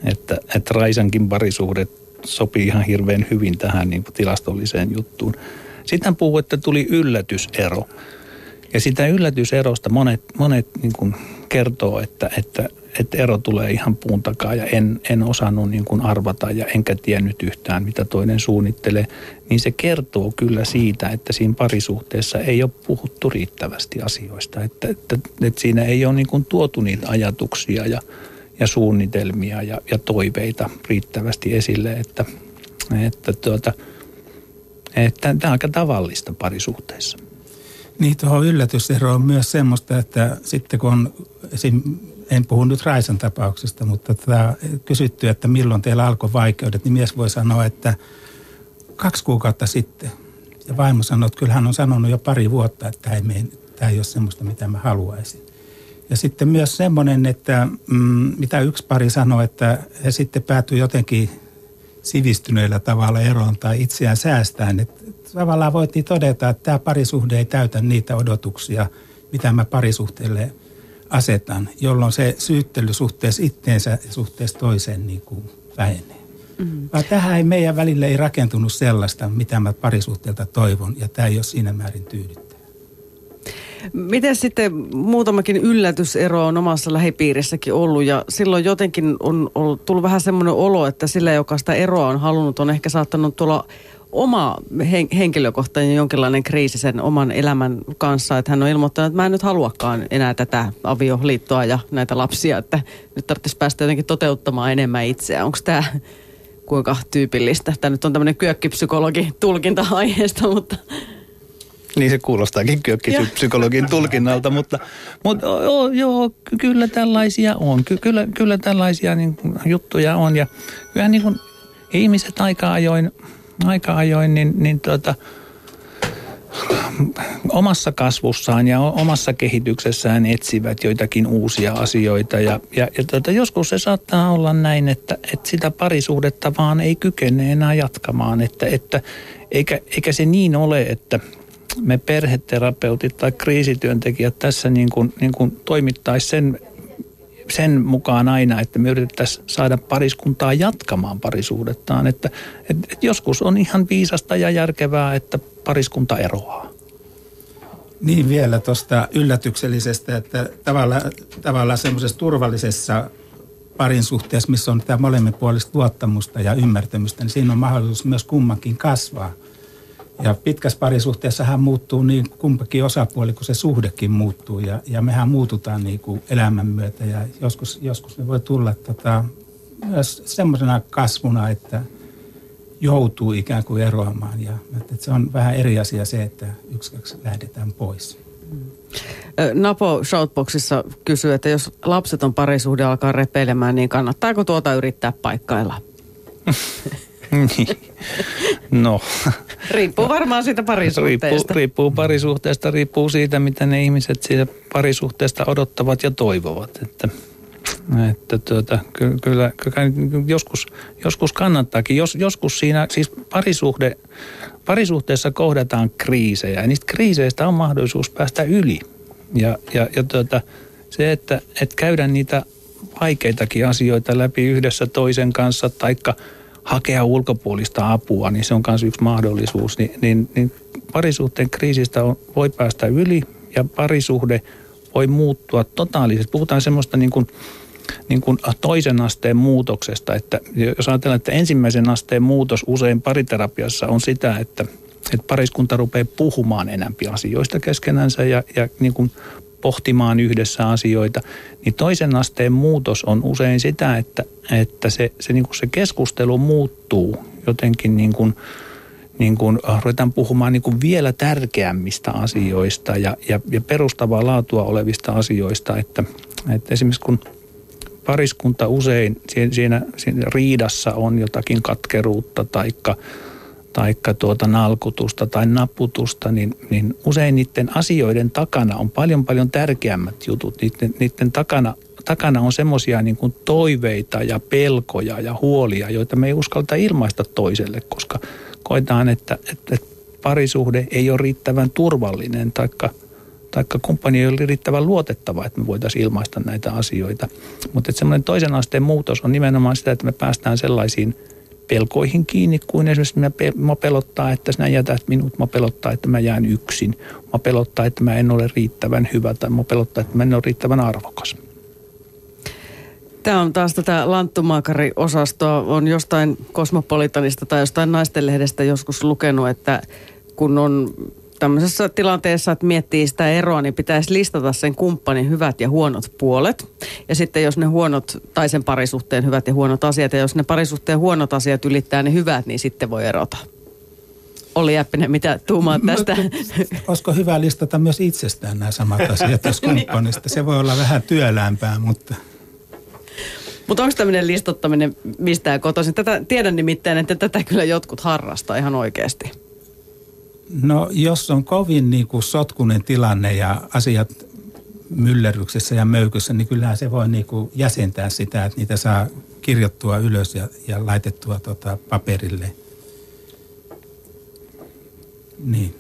Että, että Raisankin parisuhde sopii ihan hirveän hyvin tähän niin kuin tilastolliseen juttuun. Sitten hän puhuu, että tuli yllätysero. Ja sitä yllätyserosta monet, monet niin kuin kertoo, että, että, että ero tulee ihan puun takaa ja en, en osannut niin kuin arvata ja enkä tiennyt yhtään, mitä toinen suunnittelee. Niin se kertoo kyllä siitä, että siinä parisuhteessa ei ole puhuttu riittävästi asioista. Että, että, että siinä ei ole niin kuin tuotu niitä ajatuksia ja, ja suunnitelmia ja, ja toiveita riittävästi esille, että, että, tuota, että tämä on aika tavallista parisuhteessa. Niin, tuohon yllätysero on myös semmoista, että sitten kun on, en puhu nyt Raisan tapauksesta, mutta tätä kysytty, että milloin teillä alkoi vaikeudet, niin mies voi sanoa, että kaksi kuukautta sitten. Ja vaimo sanoi, että kyllä hän on sanonut jo pari vuotta, että tämä ei, mene, tämä ei ole semmoista, mitä mä haluaisin. Ja sitten myös semmoinen, että mm, mitä yksi pari sanoi, että he sitten päätyi jotenkin sivistyneellä tavalla eroon tai itseään säästään. Että tavallaan voitiin todeta, että tämä parisuhde ei täytä niitä odotuksia, mitä mä parisuhteelle asetan, jolloin se syyttely suhteessa itteensä ja suhteessa toiseen niin kuin vähenee. Mm-hmm. Vaan tähän ei meidän välille ei rakentunut sellaista, mitä mä parisuhteelta toivon, ja tämä ei ole siinä määrin tyydyttävä. Miten sitten muutamakin yllätysero on omassa lähipiirissäkin ollut ja silloin jotenkin on ollut, tullut vähän semmoinen olo, että sillä, joka sitä eroa on halunnut, on ehkä saattanut tulla oma hen- henkilökohtainen jonkinlainen kriisi sen oman elämän kanssa, että hän on ilmoittanut, että mä en nyt haluakaan enää tätä avioliittoa ja näitä lapsia, että nyt tarvitsisi päästä jotenkin toteuttamaan enemmän itseään. Onko tämä kuinka tyypillistä? Tämä nyt on tämmöinen kyökkipsykologi tulkinta aiheesta, mutta... Niin se kuulostaakin kyökkipsykologin tulkinnalta, mutta, mutta joo, joo, kyllä tällaisia on. Ky- kyllä, kyllä tällaisia niin, juttuja on ja kyllä niin kuin ihmiset aika ajoin aika ajoin, niin, niin tuota, omassa kasvussaan ja omassa kehityksessään etsivät joitakin uusia asioita. Ja, ja, ja tuota, joskus se saattaa olla näin, että, että sitä parisuhdetta vaan ei kykene enää jatkamaan. Että, että, eikä, eikä se niin ole, että me perheterapeutit tai kriisityöntekijät tässä niin kuin, niin kuin toimittaisi sen sen mukaan aina, että me yritettäisiin saada pariskuntaa jatkamaan parisuudettaan. Että, että, että joskus on ihan viisasta ja järkevää, että pariskunta eroaa. Niin vielä tuosta yllätyksellisestä, että tavallaan, tavallaan semmoisessa turvallisessa parin suhteessa, missä on tämä molemminpuolista luottamusta ja ymmärtämystä, niin siinä on mahdollisuus myös kummankin kasvaa – ja pitkässä parisuhteessa hän muuttuu niin kumpakin osapuoli, kun se suhdekin muuttuu ja, ja mehän muututaan niin kuin elämän myötä ja joskus, joskus ne voi tulla tota, myös semmoisena kasvuna, että joutuu ikään kuin eroamaan ja että se on vähän eri asia se, että yksi kaksi lähdetään pois. Napo Shoutboxissa kysyy, että jos lapset on parisuhde alkaa repeilemään, niin kannattaako tuota yrittää paikkailla? Niin. No. Riippuu varmaan siitä parisuhteesta. Riippuu, riippuu parisuhteesta, riippuu siitä, mitä ne ihmiset siitä parisuhteesta odottavat ja toivovat. Että, että tuota, ky, kyllä, kyllä joskus, joskus kannattaakin. Jos, joskus siinä, siis parisuhde, parisuhteessa kohdataan kriisejä ja niistä kriiseistä on mahdollisuus päästä yli. Ja, ja, ja tuota, se, että, että käydään niitä vaikeitakin asioita läpi yhdessä toisen kanssa, taikka – hakea ulkopuolista apua, niin se on myös yksi mahdollisuus. Ni, niin, niin parisuhteen kriisistä on, voi päästä yli ja parisuhde voi muuttua totaalisesti. Puhutaan semmoista niin kuin, niin kuin toisen asteen muutoksesta, että jos ajatellaan, että ensimmäisen asteen muutos usein pariterapiassa on sitä, että, että pariskunta rupeaa puhumaan enempi asioista keskenänsä ja, ja niin kuin pohtimaan yhdessä asioita, niin toisen asteen muutos on usein sitä, että, että se, se, niin kuin se keskustelu muuttuu jotenkin niin kuin, niin kuin ruvetaan puhumaan niin kuin vielä tärkeämmistä asioista ja, ja, ja perustavaa laatua olevista asioista, että, että esimerkiksi kun pariskunta usein siinä, siinä riidassa on jotakin katkeruutta taikka taikka tuota nalkutusta tai naputusta, niin, niin usein niiden asioiden takana on paljon paljon tärkeämmät jutut. Niiden, niiden takana, takana on semmoisia niin toiveita ja pelkoja ja huolia, joita me ei uskalta ilmaista toiselle, koska koetaan, että, että, että parisuhde ei ole riittävän turvallinen taikka taikka kumppani ei ole riittävän luotettava, että me voitaisiin ilmaista näitä asioita. Mutta semmoinen toisen asteen muutos on nimenomaan sitä, että me päästään sellaisiin pelkoihin kiinni, kuin esimerkiksi mä, mä pelottaa, että sinä jätät minut, mä pelottaa, että mä jään yksin, mä pelottaa, että mä en ole riittävän hyvä tai mä pelottaa, että mä en ole riittävän arvokas. Tämä on taas tätä lanttumaakari-osastoa. On jostain kosmopolitanista tai jostain naistenlehdestä joskus lukenut, että kun on tämmöisessä tilanteessa, että miettii sitä eroa, niin pitäisi listata sen kumppanin hyvät ja huonot puolet. Ja sitten jos ne huonot, tai sen parisuhteen hyvät ja huonot asiat, ja jos ne parisuhteen huonot asiat ylittää ne hyvät, niin sitten voi erota. Oli Jäppinen, mitä tuumaat tästä? No, olisiko hyvä listata myös itsestään nämä samat asiat, jos kumppanista? Se voi olla vähän työlämpää, mutta... Mutta onko tämmöinen listottaminen mistään kotoisin? Tätä, tiedän nimittäin, että tätä kyllä jotkut harrastaa ihan oikeasti. No jos on kovin niin kuin sotkunen tilanne ja asiat myllerryksessä ja möykyssä, niin kyllähän se voi niin kuin jäsentää sitä, että niitä saa kirjoittua ylös ja, ja laitettua tota paperille. Niin.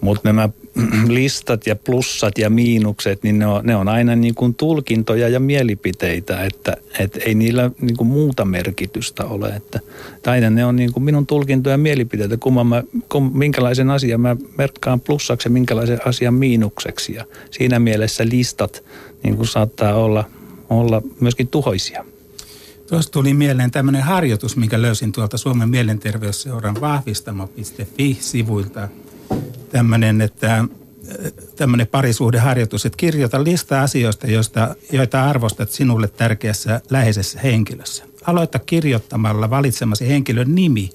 Mutta nämä listat ja plussat ja miinukset, niin ne on, ne on aina niin kuin tulkintoja ja mielipiteitä, että et ei niillä niin kuin muuta merkitystä ole. Että, aina ne on niin kuin minun tulkintoja ja mielipiteitä, kumman mä, kum, minkälaisen asian mä merkkaan plussaksi ja minkälaisen asian miinukseksi. Ja siinä mielessä listat niin kuin saattaa olla, olla myöskin tuhoisia. Tuossa tuli mieleen tämmöinen harjoitus, minkä löysin tuolta Suomen mielenterveysseuran vahvistamo.fi-sivuilta – tämmöinen, että tämmöinen parisuhdeharjoitus, että kirjoita lista asioista, joista, joita arvostat sinulle tärkeässä läheisessä henkilössä. Aloita kirjoittamalla valitsemasi henkilön nimi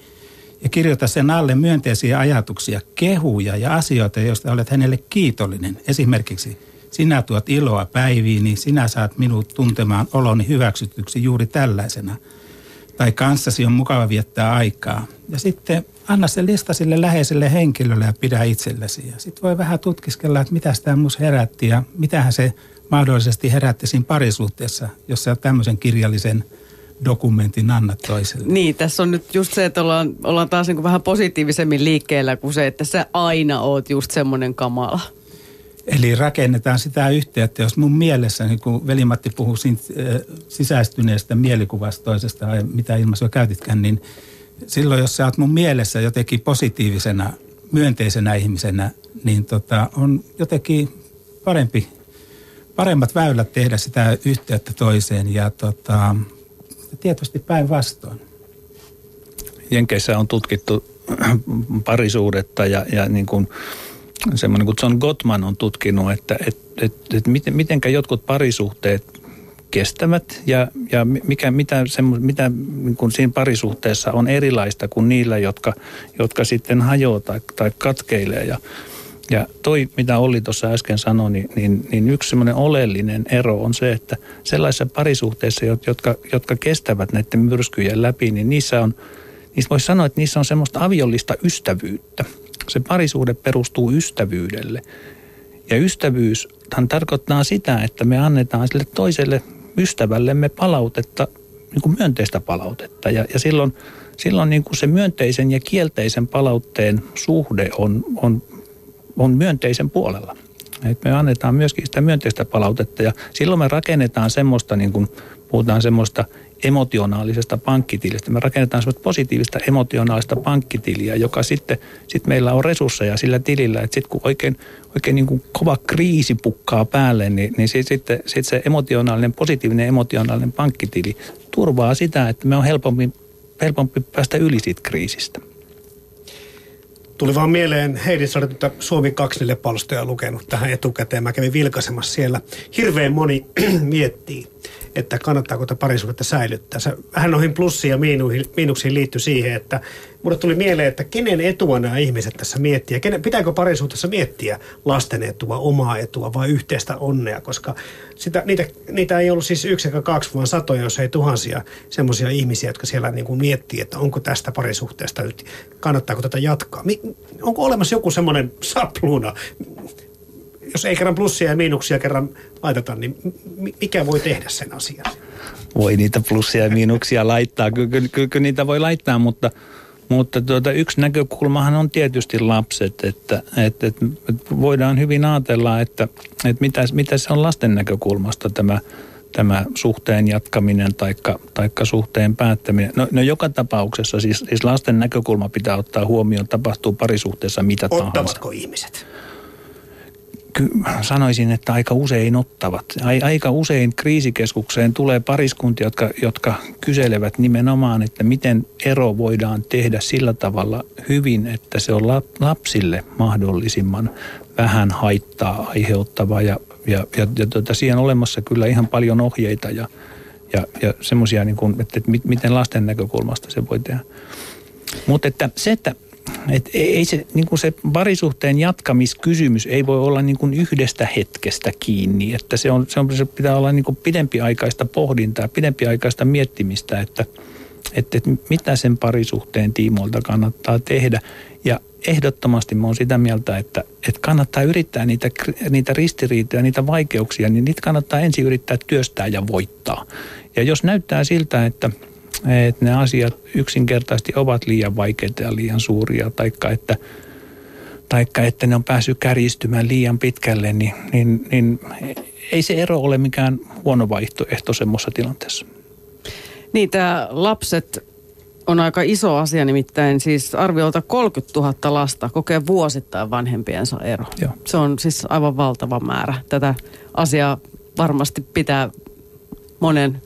ja kirjoita sen alle myönteisiä ajatuksia, kehuja ja asioita, joista olet hänelle kiitollinen. Esimerkiksi sinä tuot iloa päiviin, niin sinä saat minut tuntemaan oloni hyväksytyksi juuri tällaisena. Tai kanssasi on mukava viettää aikaa. Ja sitten anna se lista sille läheiselle henkilölle ja pidä itsellesi. Ja sitten voi vähän tutkiskella, että mitä tämä minussa herätti ja mitähän se mahdollisesti herätti siinä parisuhteessa, jos sä tämmöisen kirjallisen dokumentin annat toiselle. Niin, tässä on nyt just se, että ollaan, ollaan taas niin kuin vähän positiivisemmin liikkeellä kuin se, että sä aina oot just semmoinen kamala. Eli rakennetaan sitä yhteyttä, jos mun mielessä, niin kuin Velimatti puhuu siitä, sisäistyneestä mielikuvasta toisesta, mitä ilmaisua käytitkään, niin – silloin, jos sä oot mun mielessä jotenkin positiivisena, myönteisenä ihmisenä, niin tota, on jotenkin parempi, paremmat väylät tehdä sitä yhteyttä toiseen ja tota, tietysti päinvastoin. Jenkeissä on tutkittu parisuudetta ja, ja niin kuin semmoinen kuin John Gottman on tutkinut, että et, et, et miten, mitenkä jotkut parisuhteet kestävät ja, ja mikä, mitä, semmo, mitä niin kuin siinä parisuhteessa on erilaista kuin niillä, jotka, jotka sitten hajoaa tai, tai katkeilee. Ja, Ja toi, mitä Olli tuossa äsken sanoi, niin, niin, niin yksi semmoinen oleellinen ero on se, että sellaisissa parisuhteissa, jotka, jotka kestävät näiden myrskyjen läpi, niin niissä on, niissä voisi sanoa, että niissä on semmoista aviollista ystävyyttä. Se parisuhde perustuu ystävyydelle. Ja ystävyyshän tarkoittaa sitä, että me annetaan sille toiselle ystävällemme palautetta, niin kuin myönteistä palautetta. Ja, ja silloin, silloin niin kuin se myönteisen ja kielteisen palautteen suhde on, on, on myönteisen puolella. Et me annetaan myöskin sitä myönteistä palautetta ja silloin me rakennetaan semmoista, niin kuin puhutaan semmoista emotionaalisesta pankkitilistä. Me rakennetaan semmoista positiivista emotionaalista pankkitiliä, joka sitten sit meillä on resursseja sillä tilillä, että sitten kun oikein, oikein niin kuin kova kriisi pukkaa päälle, niin, niin sitten sit, sit se emotionaalinen, positiivinen emotionaalinen pankkitili turvaa sitä, että me on helpompi, helpompi päästä yli siitä kriisistä. Tuli vaan mieleen Heidi että Suomi 24 palstoja lukenut tähän etukäteen. Mä kävin vilkaisemassa siellä. Hirveän moni miettii että kannattaako tätä parisuhdetta säilyttää. Se vähän noihin plussiin ja miinuksiin liittyy siihen, että mulle tuli mieleen, että kenen etua nämä ihmiset tässä miettiä. Kenen, pitääkö parisuhteessa miettiä lasten etua, omaa etua vai yhteistä onnea, koska sitä, niitä, niitä ei ollut siis yksi eikä kaksi, vaan satoja, jos ei tuhansia semmoisia ihmisiä, jotka siellä niin kuin miettii, että onko tästä parisuhteesta nyt, kannattaako tätä jatkaa. Mi, onko olemassa joku semmoinen sapluuna, jos ei kerran plussia ja miinuksia kerran laiteta, niin mikä voi tehdä sen asian? Voi niitä plussia ja miinuksia laittaa, kyllä, kyllä, kyllä, niitä voi laittaa, mutta, mutta tuota, yksi näkökulmahan on tietysti lapset, että, että, että voidaan hyvin ajatella, että, että mitä, mitä se on lasten näkökulmasta tämä, tämä suhteen jatkaminen taikka, taikka suhteen päättäminen. No, no joka tapauksessa siis, siis lasten näkökulma pitää ottaa huomioon, tapahtuu parisuhteessa mitä Ottavatko tahansa. Ottavatko ihmiset? Sanoisin, että aika usein ottavat. Aika usein kriisikeskukseen tulee pariskuntia, jotka, jotka kyselevät nimenomaan, että miten ero voidaan tehdä sillä tavalla hyvin, että se on lapsille mahdollisimman vähän haittaa aiheuttava. Ja, ja, ja, ja tuota, siihen on olemassa kyllä ihan paljon ohjeita ja, ja, ja semmoisia, niin että, että miten lasten näkökulmasta se voi tehdä. Mutta että se, että et ei se, niin se parisuhteen jatkamiskysymys ei voi olla niin yhdestä hetkestä kiinni. Että se, on, se, on, se pitää olla niin pidempiaikaista pohdintaa, pidempiaikaista miettimistä, että, että, että mitä sen parisuhteen tiimoilta kannattaa tehdä. Ja ehdottomasti mä oon sitä mieltä, että, että kannattaa yrittää niitä, niitä ristiriitoja, niitä vaikeuksia, niin niitä kannattaa ensin yrittää työstää ja voittaa. Ja jos näyttää siltä, että – että ne asiat yksinkertaisesti ovat liian vaikeita ja liian suuria, taikka että, taikka että ne on päässyt kärjistymään liian pitkälle, niin, niin, niin ei se ero ole mikään huono vaihtoehto semmoisessa tilanteessa. Niitä lapset on aika iso asia, nimittäin siis arviolta 30 000 lasta kokee vuosittain vanhempiensa ero. Joo. Se on siis aivan valtava määrä. Tätä asiaa varmasti pitää monen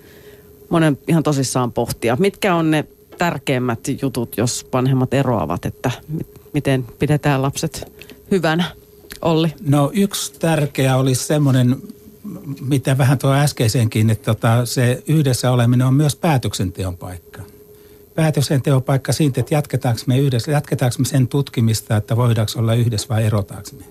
monen ihan tosissaan pohtia. Mitkä on ne tärkeimmät jutut, jos vanhemmat eroavat, että miten pidetään lapset hyvänä? Olli? No yksi tärkeä olisi semmoinen, mitä vähän tuo äskeisenkin, että tota, se yhdessä oleminen on myös päätöksenteon paikka. Päätöksenteon paikka siitä, että jatketaanko me yhdessä, jatketaanko me sen tutkimista, että voidaanko olla yhdessä vai erotaanko me.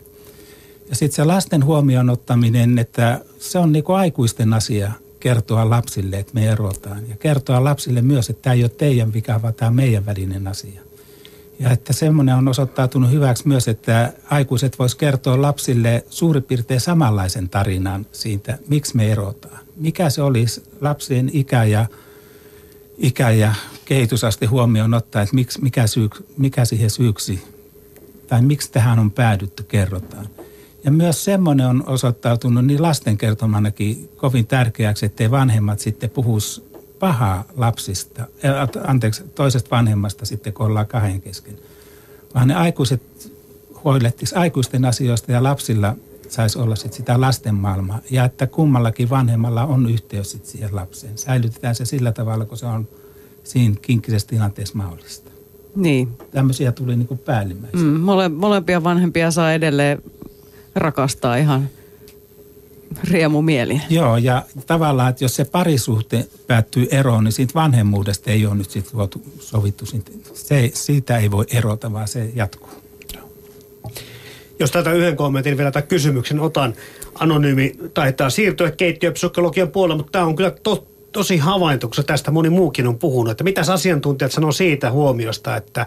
Ja sitten se lasten huomioon ottaminen, että se on niinku aikuisten asia – kertoa lapsille, että me erotaan. Ja kertoa lapsille myös, että tämä ei ole teidän vika, vaan tämä on meidän välinen asia. Ja että semmoinen on osoittautunut hyväksi myös, että aikuiset vois kertoa lapsille suurin piirtein samanlaisen tarinan siitä, miksi me erotaan. Mikä se olisi lapsien ikä ja, ikä ja kehitysaste huomioon ottaa, että miksi, mikä, syy, mikä siihen syyksi tai miksi tähän on päädytty, kerrotaan. Ja myös semmoinen on osoittautunut niin lasten kertomanakin kovin tärkeäksi, ettei vanhemmat sitten puhuisi pahaa lapsista, anteeksi, toisesta vanhemmasta sitten, kun ollaan kahden kesken. Vaan ne aikuiset huolehtis aikuisten asioista ja lapsilla saisi olla sit sitä lasten maailmaa. Ja että kummallakin vanhemmalla on yhteys sit siihen lapseen. Säilytetään se sillä tavalla, kun se on siinä kinkkisessä tilanteessa mahdollista. Niin. Tämmöisiä tuli niin kuin päällimmäisiä. Mm, mole, molempia vanhempia saa edelleen rakastaa ihan riemumieli. Joo, ja tavallaan, että jos se parisuhte päättyy eroon, niin siitä vanhemmuudesta ei ole nyt sit sovittu. Se, siitä ei voi erota, vaan se jatkuu. Jos tätä yhden kommentin vielä tai kysymyksen otan, anonyymi taitaa siirtyä keittiöpsykologian puolelle, mutta tämä on kyllä to, tosi havainto, kun tästä moni muukin on puhunut, että mitä asiantuntijat sanoo siitä huomiosta, että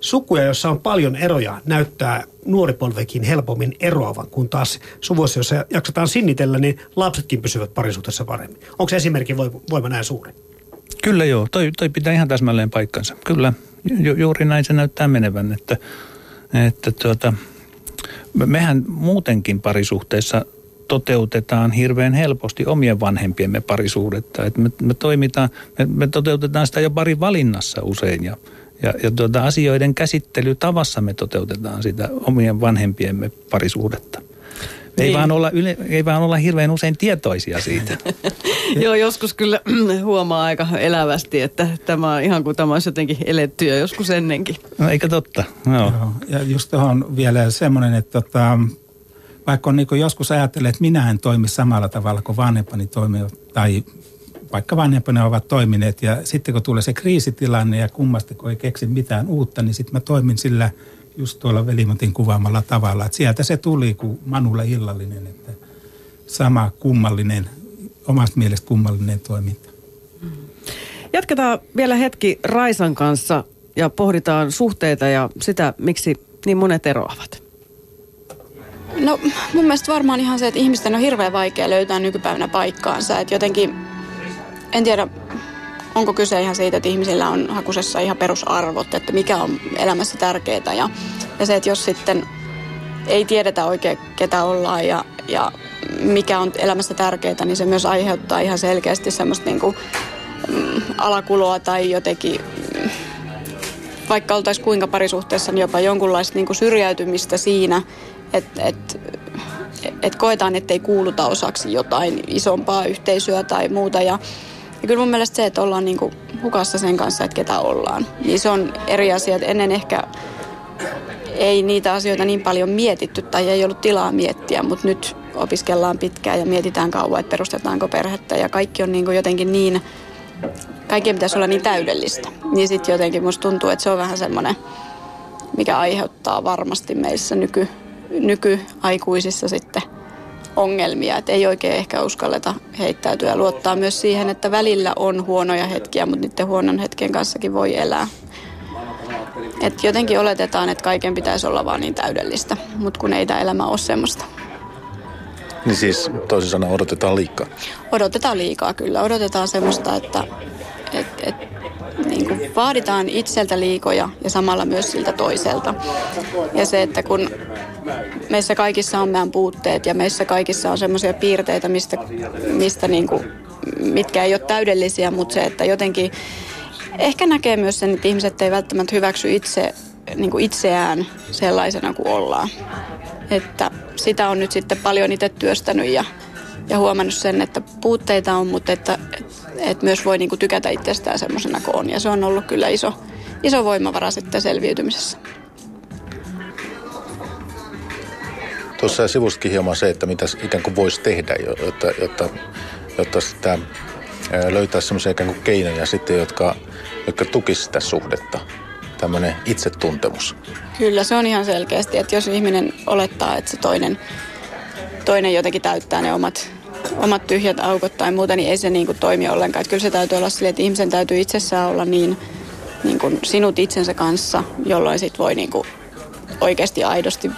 sukuja, jossa on paljon eroja, näyttää nuoripolvekin helpommin eroavan, kun taas suvuissa, jossa jaksetaan sinnitellä, niin lapsetkin pysyvät parisuhteessa paremmin. Onko se esimerkin voima näin suuri? Kyllä joo, toi, toi pitää ihan täsmälleen paikkansa. Kyllä, ju, juuri näin se näyttää menevän, että, että tuota, mehän muutenkin parisuhteessa toteutetaan hirveän helposti omien vanhempiemme parisuudetta. Et me, me toimitaan, me, me toteutetaan sitä jo pari valinnassa usein ja, ja, ja tuota, asioiden käsittelytavassa me toteutetaan sitä omien vanhempiemme parisuudetta. Ei, niin. vaan olla yle, ei vaan olla hirveän usein tietoisia siitä. Joo, joskus kyllä huomaa aika elävästi, että tämä on ihan kuin tämä olisi jotenkin eletty ja joskus ennenkin. No eikä totta. No. Joo, ja just tuohon vielä semmoinen, että tota, vaikka on niin joskus ajatellut, että minä en toimi samalla tavalla kuin vanhempani toimivat, tai vaikka vanhempani ovat toimineet, ja sitten kun tulee se kriisitilanne ja kummasti kun ei keksi mitään uutta, niin sitten mä toimin sillä just tuolla Velimotin kuvaamalla tavalla. Että sieltä se tuli kuin Manulle illallinen, että sama kummallinen, omasta mielestä kummallinen toiminta. Jatketaan vielä hetki Raisan kanssa ja pohditaan suhteita ja sitä, miksi niin monet eroavat. No mun mielestä varmaan ihan se, että ihmisten on hirveän vaikea löytää nykypäivänä paikkaansa. Että jotenkin, en tiedä, onko kyse ihan siitä, että ihmisillä on hakusessa ihan perusarvot, että mikä on elämässä tärkeää. Ja, ja se, että jos sitten ei tiedetä oikein ketä ollaan ja, ja mikä on elämässä tärkeää, niin se myös aiheuttaa ihan selkeästi semmoista niin kuin, mm, alakuloa tai jotenkin, mm, vaikka oltaisiin kuinka parisuhteessa, niin jopa jonkunlaista niin kuin syrjäytymistä siinä, että et, et koetaan, ettei kuuluta osaksi jotain isompaa yhteisöä tai muuta. Ja, ja kyllä mun mielestä se, että ollaan niinku hukassa sen kanssa, että ketä ollaan, niin se on eri asia. Että ennen ehkä ei niitä asioita niin paljon mietitty tai ei ollut tilaa miettiä, mutta nyt opiskellaan pitkään ja mietitään kauan, että perustetaanko perhettä ja kaikki on niinku jotenkin niin, kaikkien pitäisi olla niin täydellistä. Niin sitten jotenkin musta tuntuu, että se on vähän semmoinen, mikä aiheuttaa varmasti meissä nyky, nykyaikuisissa sitten ongelmia. Että ei oikein ehkä uskalleta heittäytyä ja luottaa myös siihen, että välillä on huonoja hetkiä, mutta niiden huonon hetken kanssakin voi elää. Et jotenkin oletetaan, että kaiken pitäisi olla vaan niin täydellistä, mutta kun ei tämä elämä ole semmoista. Niin siis toisin sanoen odotetaan liikaa? Odotetaan liikaa kyllä. Odotetaan semmoista, että et, et, niin kuin vaaditaan itseltä liikoja ja samalla myös siltä toiselta. Ja se, että kun meissä kaikissa on meidän puutteet ja meissä kaikissa on semmoisia piirteitä, mistä, mistä niin kuin, mitkä ei ole täydellisiä, mutta se, että jotenkin ehkä näkee myös sen, että ihmiset ei välttämättä hyväksy itse, niin itseään sellaisena kuin ollaan. Että sitä on nyt sitten paljon itse työstänyt ja, ja huomannut sen, että puutteita on, mutta että, että, että myös voi niin kuin tykätä itsestään semmoisena kuin on. Ja se on ollut kyllä iso, iso voimavara sitten selviytymisessä. Tuossa sivustikin hieman se, että mitä ikään kuin voisi tehdä, jotta, jotta, jotta sitä löytää semmoisia ikään kuin keinoja sitten, jotka, jotka tukisivat sitä suhdetta. Tämmöinen itsetuntemus. Kyllä, se on ihan selkeästi, että jos ihminen olettaa, että se toinen, toinen jotenkin täyttää ne omat, omat tyhjät aukot tai muuta, niin ei se niin kuin toimi ollenkaan. Että kyllä se täytyy olla silleen, että ihmisen täytyy itsessään olla niin, niin kuin sinut itsensä kanssa, jolloin sit voi niin kuin oikeasti aidosti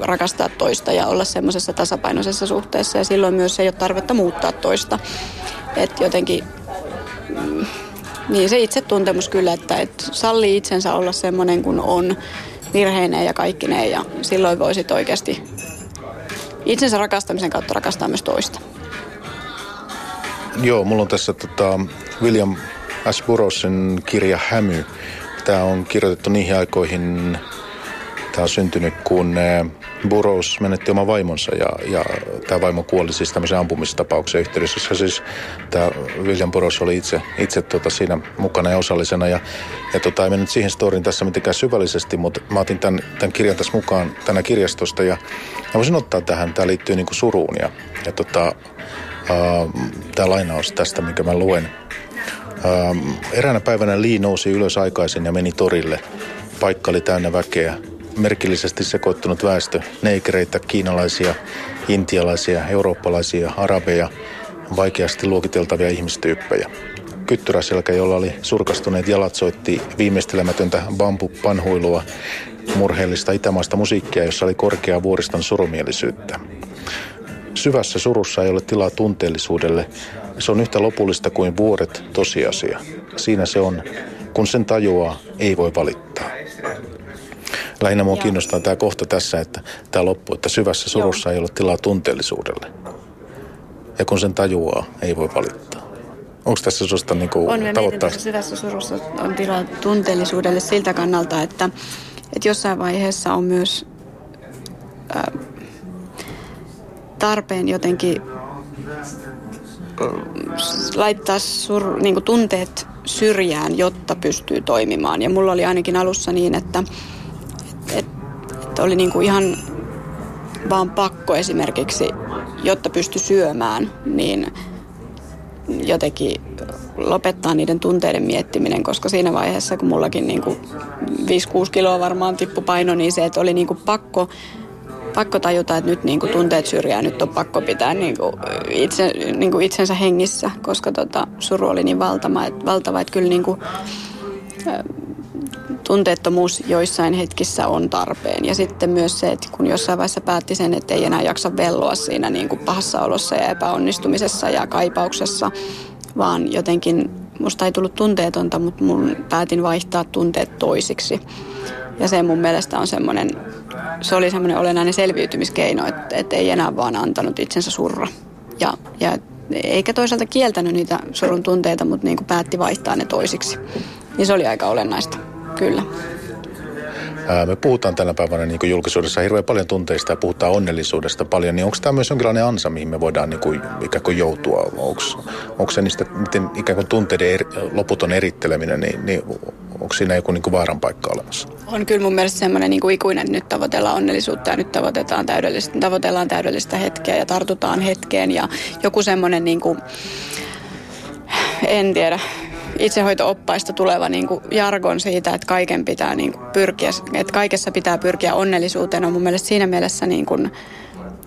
rakastaa toista ja olla semmoisessa tasapainoisessa suhteessa ja silloin myös ei ole tarvetta muuttaa toista. Että jotenkin mm, niin se itsetuntemus kyllä, että, että sallii itsensä olla semmoinen kuin on virheineen ja kaikkineen ja silloin voisit oikeasti itsensä rakastamisen kautta rakastaa myös toista. Joo, mulla on tässä tota, William S. Burroughsin kirja Hämy. Tämä on kirjoitettu niihin aikoihin, tämä on syntynyt, kun eh, Burroughs menetti oman vaimonsa ja, ja tämä vaimo kuoli siis tämmöisen ampumistapauksen yhteydessä. Siis tämä William Burroughs oli itse, itse tota siinä mukana ja osallisena ja, ja tota, ei mennyt siihen storin tässä mitenkään syvällisesti, mutta mä otin tämän, tämän kirjan tässä mukaan tänä kirjastosta ja mä voisin ottaa tähän, tämä liittyy niin kuin suruun ja, ja tota, tämä lainaus tästä, minkä mä luen. Uh, eräänä päivänä Lee nousi ylös aikaisin ja meni torille. Paikka oli täynnä väkeä. Merkillisesti sekoittunut väestö. Neikereitä, kiinalaisia, intialaisia, eurooppalaisia, arabeja, vaikeasti luokiteltavia ihmistyyppejä. Kyttyräselkä, jolla oli surkastuneet jalat, soitti viimeistelemätöntä bambupanhuilua, murheellista itämaista musiikkia, jossa oli korkea vuoriston surumielisyyttä. Syvässä surussa ei ole tilaa tunteellisuudelle. Se on yhtä lopullista kuin vuoret tosiasia. Siinä se on, kun sen tajuaa, ei voi valittaa. Lähinnä mua kiinnostaa tämä kohta tässä, että tämä loppu, että syvässä surussa Joo. ei ole tilaa tunteellisuudelle. Ja kun sen tajuaa, ei voi valittaa. Onko tässä sellaista niin kuin On, tavoittaa? syvässä surussa on tilaa tunteellisuudelle siltä kannalta, että, että jossain vaiheessa on myös äh, tarpeen jotenkin laittaa sur, niin tunteet syrjään, jotta pystyy toimimaan. Ja mulla oli ainakin alussa niin, että, että, että oli niin kuin ihan vaan pakko esimerkiksi, jotta pysty syömään, niin jotenkin lopettaa niiden tunteiden miettiminen, koska siinä vaiheessa, kun mullakin niin 5-6 kiloa varmaan tippu paino, niin se, että oli niin kuin pakko pakko tajuta, että nyt niin kuin tunteet syrjää, nyt on pakko pitää niin kuin itse, niin kuin itsensä hengissä, koska tota, suru oli niin valtava, että, valtava, että kyllä niin kuin, tunteettomuus joissain hetkissä on tarpeen. Ja sitten myös se, että kun jossain vaiheessa päätti sen, että ei enää jaksa velloa siinä niin kuin pahassa olossa ja epäonnistumisessa ja kaipauksessa, vaan jotenkin musta ei tullut tunteetonta, mutta mun päätin vaihtaa tunteet toisiksi. Ja se mun mielestä on semmoinen, se oli semmoinen olennainen selviytymiskeino, että, että ei enää vaan antanut itsensä surra. Ja, ja eikä toisaalta kieltänyt niitä surun tunteita, mutta niin kuin päätti vaihtaa ne toisiksi. Niin se oli aika olennaista, kyllä. Me puhutaan tänä päivänä niin kuin julkisuudessa hirveän paljon tunteista ja puhutaan onnellisuudesta paljon, niin onko tämä myös jonkinlainen ansa, mihin me voidaan niin kuin, ikään kuin joutua? Onko se niistä, miten ikään kuin tunteiden eri, loputon eritteleminen, niin, niin onko siinä joku niin kuin vaaran paikka olemassa? On kyllä mun mielestä semmoinen niin kuin ikuinen, että nyt tavoitellaan onnellisuutta ja nyt tavoitetaan täydellistä, tavoitellaan täydellistä hetkeä ja tartutaan hetkeen ja joku semmoinen niin kuin, en tiedä, itsehoito-oppaista tuleva niin kuin jargon siitä, että kaiken pitää niin kuin pyrkiä, että kaikessa pitää pyrkiä onnellisuuteen on mun mielestä siinä mielessä niin kuin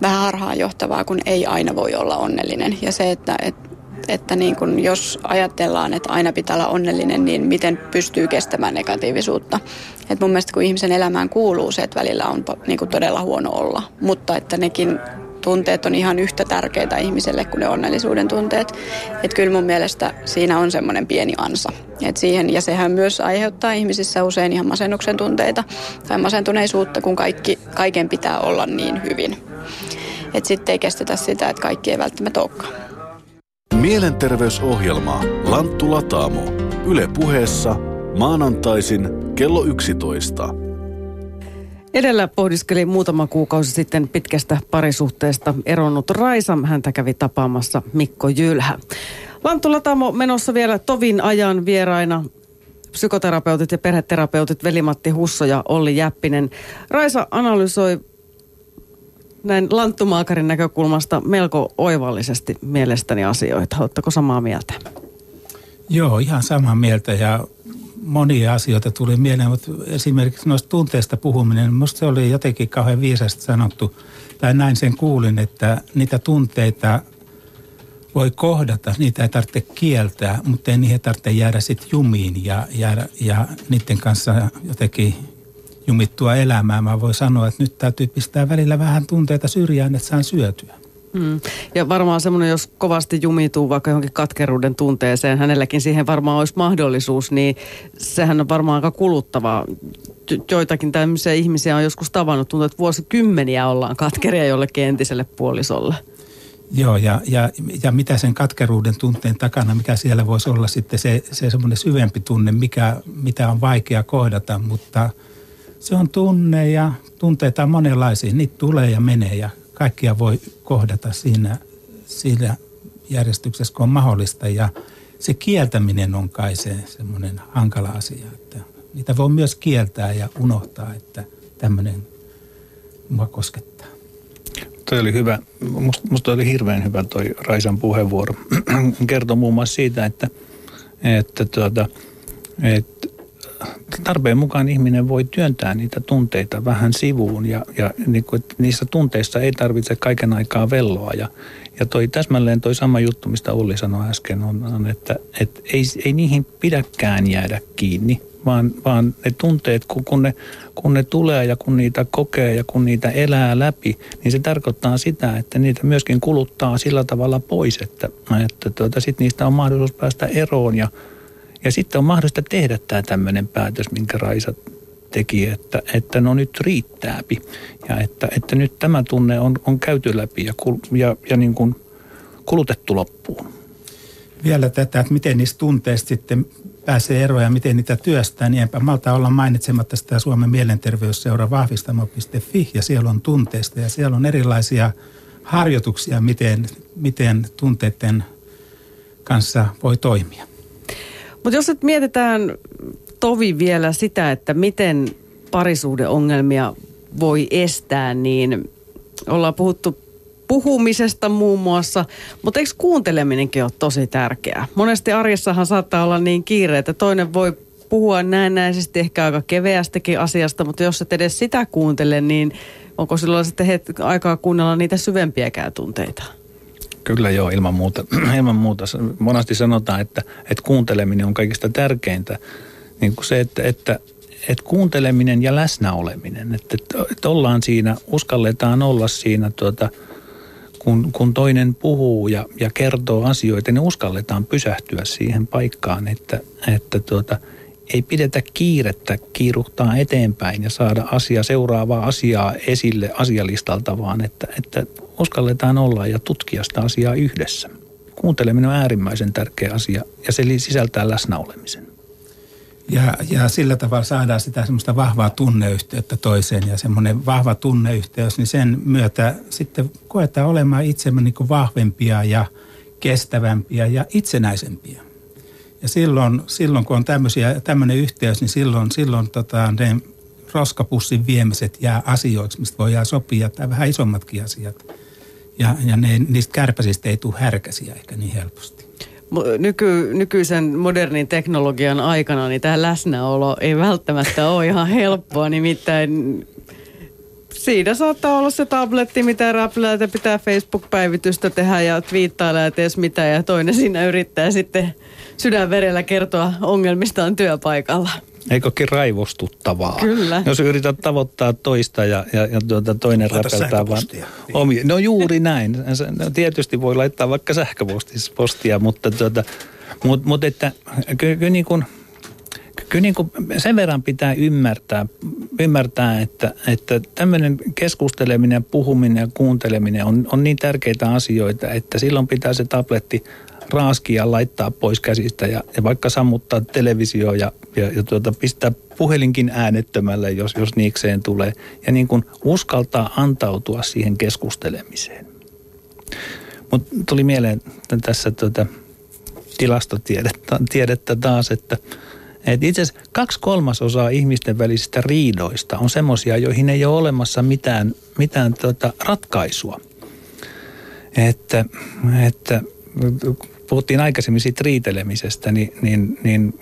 vähän harhaan johtavaa, kun ei aina voi olla onnellinen. Ja se, että, että, että niin kuin jos ajatellaan, että aina pitää olla onnellinen, niin miten pystyy kestämään negatiivisuutta. Et mun mielestä kun ihmisen elämään kuuluu se, että välillä on niin kuin todella huono olla, mutta että nekin tunteet on ihan yhtä tärkeitä ihmiselle kuin ne onnellisuuden tunteet. Että kyllä mun mielestä siinä on semmoinen pieni ansa. Et siihen, ja sehän myös aiheuttaa ihmisissä usein ihan masennuksen tunteita tai masentuneisuutta, kun kaikki, kaiken pitää olla niin hyvin. Että sitten ei kestetä sitä, että kaikki ei välttämättä olekaan. Mielenterveysohjelma Lanttu Lataamo. Yle puheessa maanantaisin kello 11. Edellä pohdiskeli muutama kuukausi sitten pitkästä parisuhteesta eronnut Raisa. Häntä kävi tapaamassa Mikko Jylhä. Lanttu Latamo menossa vielä tovin ajan vieraina psykoterapeutit ja perheterapeutit Veli-Matti Husso ja Olli Jäppinen. Raisa analysoi näin lanttumaakarin näkökulmasta melko oivallisesti mielestäni asioita. Oletteko samaa mieltä? Joo, ihan samaa mieltä ja monia asioita tuli mieleen, mutta esimerkiksi noista tunteista puhuminen, minusta se oli jotenkin kauhean viisasti sanottu, tai näin sen kuulin, että niitä tunteita voi kohdata, niitä ei tarvitse kieltää, mutta ei niihin tarvitse jäädä sitten jumiin ja, jäädä, ja niiden kanssa jotenkin jumittua elämään. Mä voin sanoa, että nyt täytyy pistää välillä vähän tunteita syrjään, että saan syötyä. Mm. Ja varmaan semmoinen, jos kovasti jumituu vaikka johonkin katkeruuden tunteeseen, hänelläkin siihen varmaan olisi mahdollisuus, niin sehän on varmaan aika kuluttavaa. Joitakin tämmöisiä ihmisiä on joskus tavannut, tuntuu, että vuosikymmeniä ollaan katkeria jollekin entiselle puolisolle. Joo, ja, ja, ja mitä sen katkeruuden tunteen takana, mikä siellä voisi olla sitten se, se semmoinen syvempi tunne, mikä, mitä on vaikea kohdata, mutta se on tunne ja tunteita on monenlaisia. Niitä tulee ja menee ja kaikkia voi kohdata siinä, siinä järjestyksessä, kun on mahdollista. Ja se kieltäminen on kai se semmoinen hankala asia, että niitä voi myös kieltää ja unohtaa, että tämmöinen mua koskettaa. Toi oli hyvä. Musta, musta oli hirveän hyvä toi Raisan puheenvuoro. Kertoo muun muassa siitä, että, että, tuota, että tarpeen mukaan ihminen voi työntää niitä tunteita vähän sivuun ja, ja niin kuin, niissä tunteissa ei tarvitse kaiken aikaa velloa. Ja, ja toi täsmälleen toi sama juttu, mistä Olli sanoi äsken, on, on että et ei, ei niihin pidäkään jäädä kiinni, vaan, vaan ne tunteet, kun, kun, ne, kun ne tulee ja kun niitä kokee ja kun niitä elää läpi, niin se tarkoittaa sitä, että niitä myöskin kuluttaa sillä tavalla pois, että, että tuota, sit niistä on mahdollisuus päästä eroon ja, ja sitten on mahdollista tehdä tämä tämmöinen päätös, minkä Raisa teki, että, että no nyt riittääpi ja että, että nyt tämä tunne on, on käyty läpi ja, kul, ja, ja niin kuin kulutettu loppuun. Vielä tätä, että miten niistä tunteista sitten pääsee eroon ja miten niitä työstää, niin enpä malta olla mainitsematta sitä Suomen mielenterveysseura vahvistamo.fi ja siellä on tunteista ja siellä on erilaisia harjoituksia, miten, miten tunteiden kanssa voi toimia. Mutta jos nyt mietitään tovi vielä sitä, että miten parisuhdeongelmia voi estää, niin ollaan puhuttu puhumisesta muun muassa, mutta eikö kuunteleminenkin ole tosi tärkeää? Monesti arjessahan saattaa olla niin kiire, että toinen voi puhua näennäisesti ehkä aika keveästäkin asiasta, mutta jos et edes sitä kuuntele, niin onko silloin sitten aikaa kuunnella niitä syvempiäkään tunteita? Kyllä joo, ilman muuta. ilman muuta. Monasti sanotaan, että, että kuunteleminen on kaikista tärkeintä. Niin kuin se, että, että, että kuunteleminen ja läsnäoleminen, että, että ollaan siinä, uskalletaan olla siinä tuota, kun, kun toinen puhuu ja, ja kertoo asioita, niin uskalletaan pysähtyä siihen paikkaan, että, että tuota, ei pidetä kiirettä kiiruhtaa eteenpäin ja saada asia, seuraavaa asiaa esille asialistalta, vaan että, että uskalletaan olla ja tutkia sitä asiaa yhdessä. Kuunteleminen on äärimmäisen tärkeä asia ja se sisältää läsnäolemisen. Ja, ja sillä tavalla saadaan sitä semmoista vahvaa tunneyhteyttä toiseen ja semmoinen vahva tunneyhteys, niin sen myötä sitten koetaan olemaan itsemme niin vahvempia ja kestävämpiä ja itsenäisempiä. Ja silloin, silloin kun on tämmöinen yhteys, niin silloin, silloin tota, ne roskapussin viemiset jää asioiksi, mistä voidaan sopia, tai vähän isommatkin asiat. Ja, ja ne, niistä kärpäsistä ei tule härkäsiä ehkä niin helposti. Nyky, nykyisen modernin teknologian aikana niin tämä läsnäolo ei välttämättä ole ihan helppoa, nimittäin siinä saattaa olla se tabletti, mitä räplää, että pitää Facebook-päivitystä tehdä ja twiittailla ja ties mitä ja toinen siinä yrittää sitten sydänverellä kertoa ongelmistaan työpaikalla. Eikökin raivostuttavaa? Kyllä. Jos yrität tavoittaa toista ja, ja, ja tuota toinen räpeltää vaan omia. No juuri näin. No, tietysti voi laittaa vaikka sähköpostia, mutta, tuota, mutta, mutta että kyllä, kyllä niin kuin, kyllä niin kuin sen verran pitää ymmärtää, ymmärtää että, että tämmöinen keskusteleminen, puhuminen ja kuunteleminen on, on niin tärkeitä asioita, että silloin pitää se tabletti raaskia laittaa pois käsistä ja, ja vaikka sammuttaa televisio ja, ja, ja tuota, pistää puhelinkin äänettömälle, jos, jos niikseen tulee. Ja niin kuin uskaltaa antautua siihen keskustelemiseen. Mutta tuli mieleen tässä tuota, tilastotiedettä tiedettä taas, että et itse asiassa kaksi kolmasosaa ihmisten välisistä riidoista on semmoisia, joihin ei ole olemassa mitään, mitään tuota ratkaisua. Että, että puhuttiin aikaisemmin siitä riitelemisestä, niin, niin, niin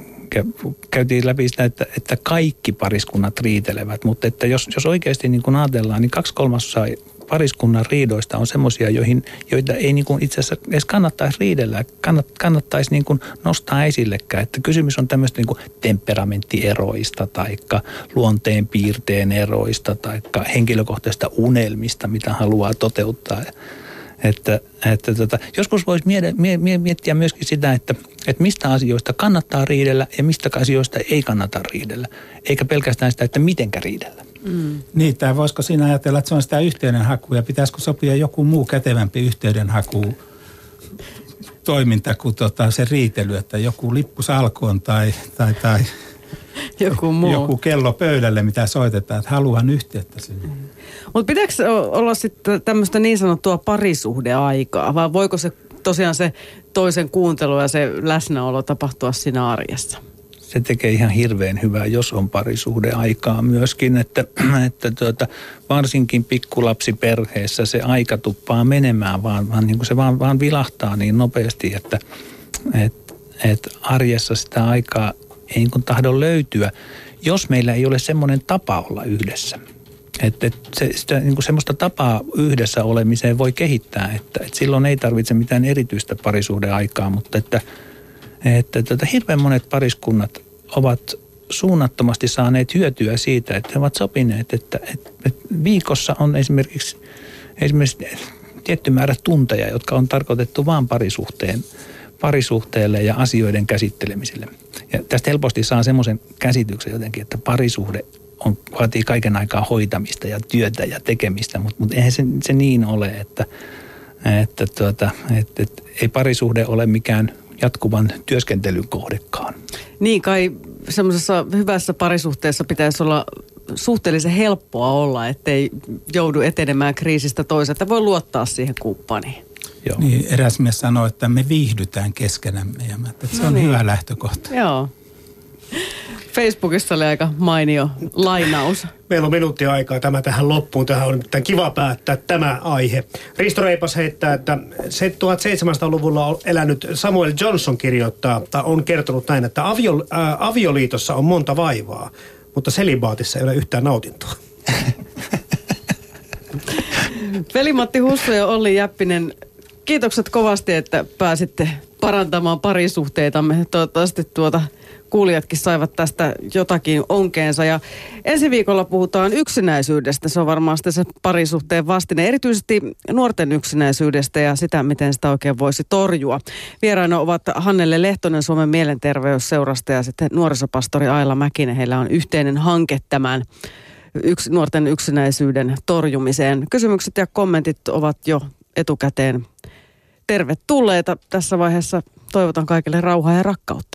käytiin läpi sitä, että, että kaikki pariskunnat riitelevät, mutta että jos, jos oikeasti niin kuin ajatellaan, niin kaksi kolmasosaa pariskunnan riidoista on semmoisia, joihin, joita ei niin kuin itse asiassa edes kannattaisi riidellä, kannat, kannattaisi niin kuin nostaa esillekään. Että kysymys on tämmöistä niin kuin temperamenttieroista tai luonteen piirteen eroista tai henkilökohtaisista unelmista, mitä haluaa toteuttaa. Että, että tota, joskus voisi miettiä myöskin sitä, että, että mistä asioista kannattaa riidellä ja mistä asioista ei kannata riidellä. Eikä pelkästään sitä, että mitenkä riidellä. Mm. Niin, tai voisiko siinä ajatella, että se on sitä yhteydenhaku ja pitäisikö sopia joku muu kätevämpi yhteydenhaku toiminta kuin tota se riitely, että joku lippu salkoon tai, tai, tai joku, muu. joku kello pöydälle, mitä soitetaan, että haluan yhteyttä sinne. Mm. Mutta pitääkö olla sitten tämmöistä niin sanottua parisuhdeaikaa, vai voiko se tosiaan se toisen kuuntelu ja se läsnäolo tapahtua siinä arjessa? se tekee ihan hirveän hyvää, jos on parisuhdeaikaa myöskin, että, että tuota, varsinkin pikkulapsiperheessä se aika tuppaa menemään, vaan, vaan niin kuin se vaan, vaan vilahtaa niin nopeasti, että et, et arjessa sitä aikaa ei niin tahdo löytyä, jos meillä ei ole semmoinen tapa olla yhdessä. Että et se, sitä, niin kuin semmoista tapaa yhdessä olemiseen voi kehittää, että et silloin ei tarvitse mitään erityistä parisuhdeaikaa, mutta että, että että hirveän monet pariskunnat ovat suunnattomasti saaneet hyötyä siitä, että he ovat sopineet, että, että, että viikossa on esimerkiksi, esimerkiksi tietty määrä tunteja, jotka on tarkoitettu vain parisuhteen, parisuhteelle ja asioiden käsittelemiselle. Ja tästä helposti saa semmoisen käsityksen jotenkin, että parisuhde on, vaatii kaiken aikaa hoitamista ja työtä ja tekemistä, mutta, mutta eihän se, se niin ole, että, että, tuota, että, että ei parisuhde ole mikään jatkuvan työskentelyn kohdekaan. Niin kai semmoisessa hyvässä parisuhteessa pitäisi olla suhteellisen helppoa olla, ettei joudu etenemään kriisistä toiseen, että voi luottaa siihen kumppaniin. Joo. Niin, eräs mies sanoi, että me viihdytään keskenämme ja mä, että se no on niin. hyvä lähtökohta. Joo. Facebookissa oli aika mainio lainaus. Meillä on minuutti aikaa tämä tähän loppuun. Tähän on nimittäin kiva päättää tämä aihe. Risto Reipas heittää, että 1700-luvulla elänyt Samuel Johnson kirjoittaa, tai on kertonut näin, että avio, äh, avioliitossa on monta vaivaa, mutta selibaatissa ei ole yhtään nautintoa. Veli-Matti Hussu ja Olli Jäppinen, kiitokset kovasti, että pääsitte parantamaan parisuhteitamme. Toivottavasti tuota kuulijatkin saivat tästä jotakin onkeensa. Ja ensi viikolla puhutaan yksinäisyydestä. Se on varmaan se parisuhteen vastine. Erityisesti nuorten yksinäisyydestä ja sitä, miten sitä oikein voisi torjua. Vieraina ovat Hannelle Lehtonen Suomen mielenterveysseurasta ja sitten nuorisopastori Aila Mäkinen. Heillä on yhteinen hanke tämän yks, nuorten yksinäisyyden torjumiseen. Kysymykset ja kommentit ovat jo etukäteen tervetulleita. Tässä vaiheessa toivotan kaikille rauhaa ja rakkautta.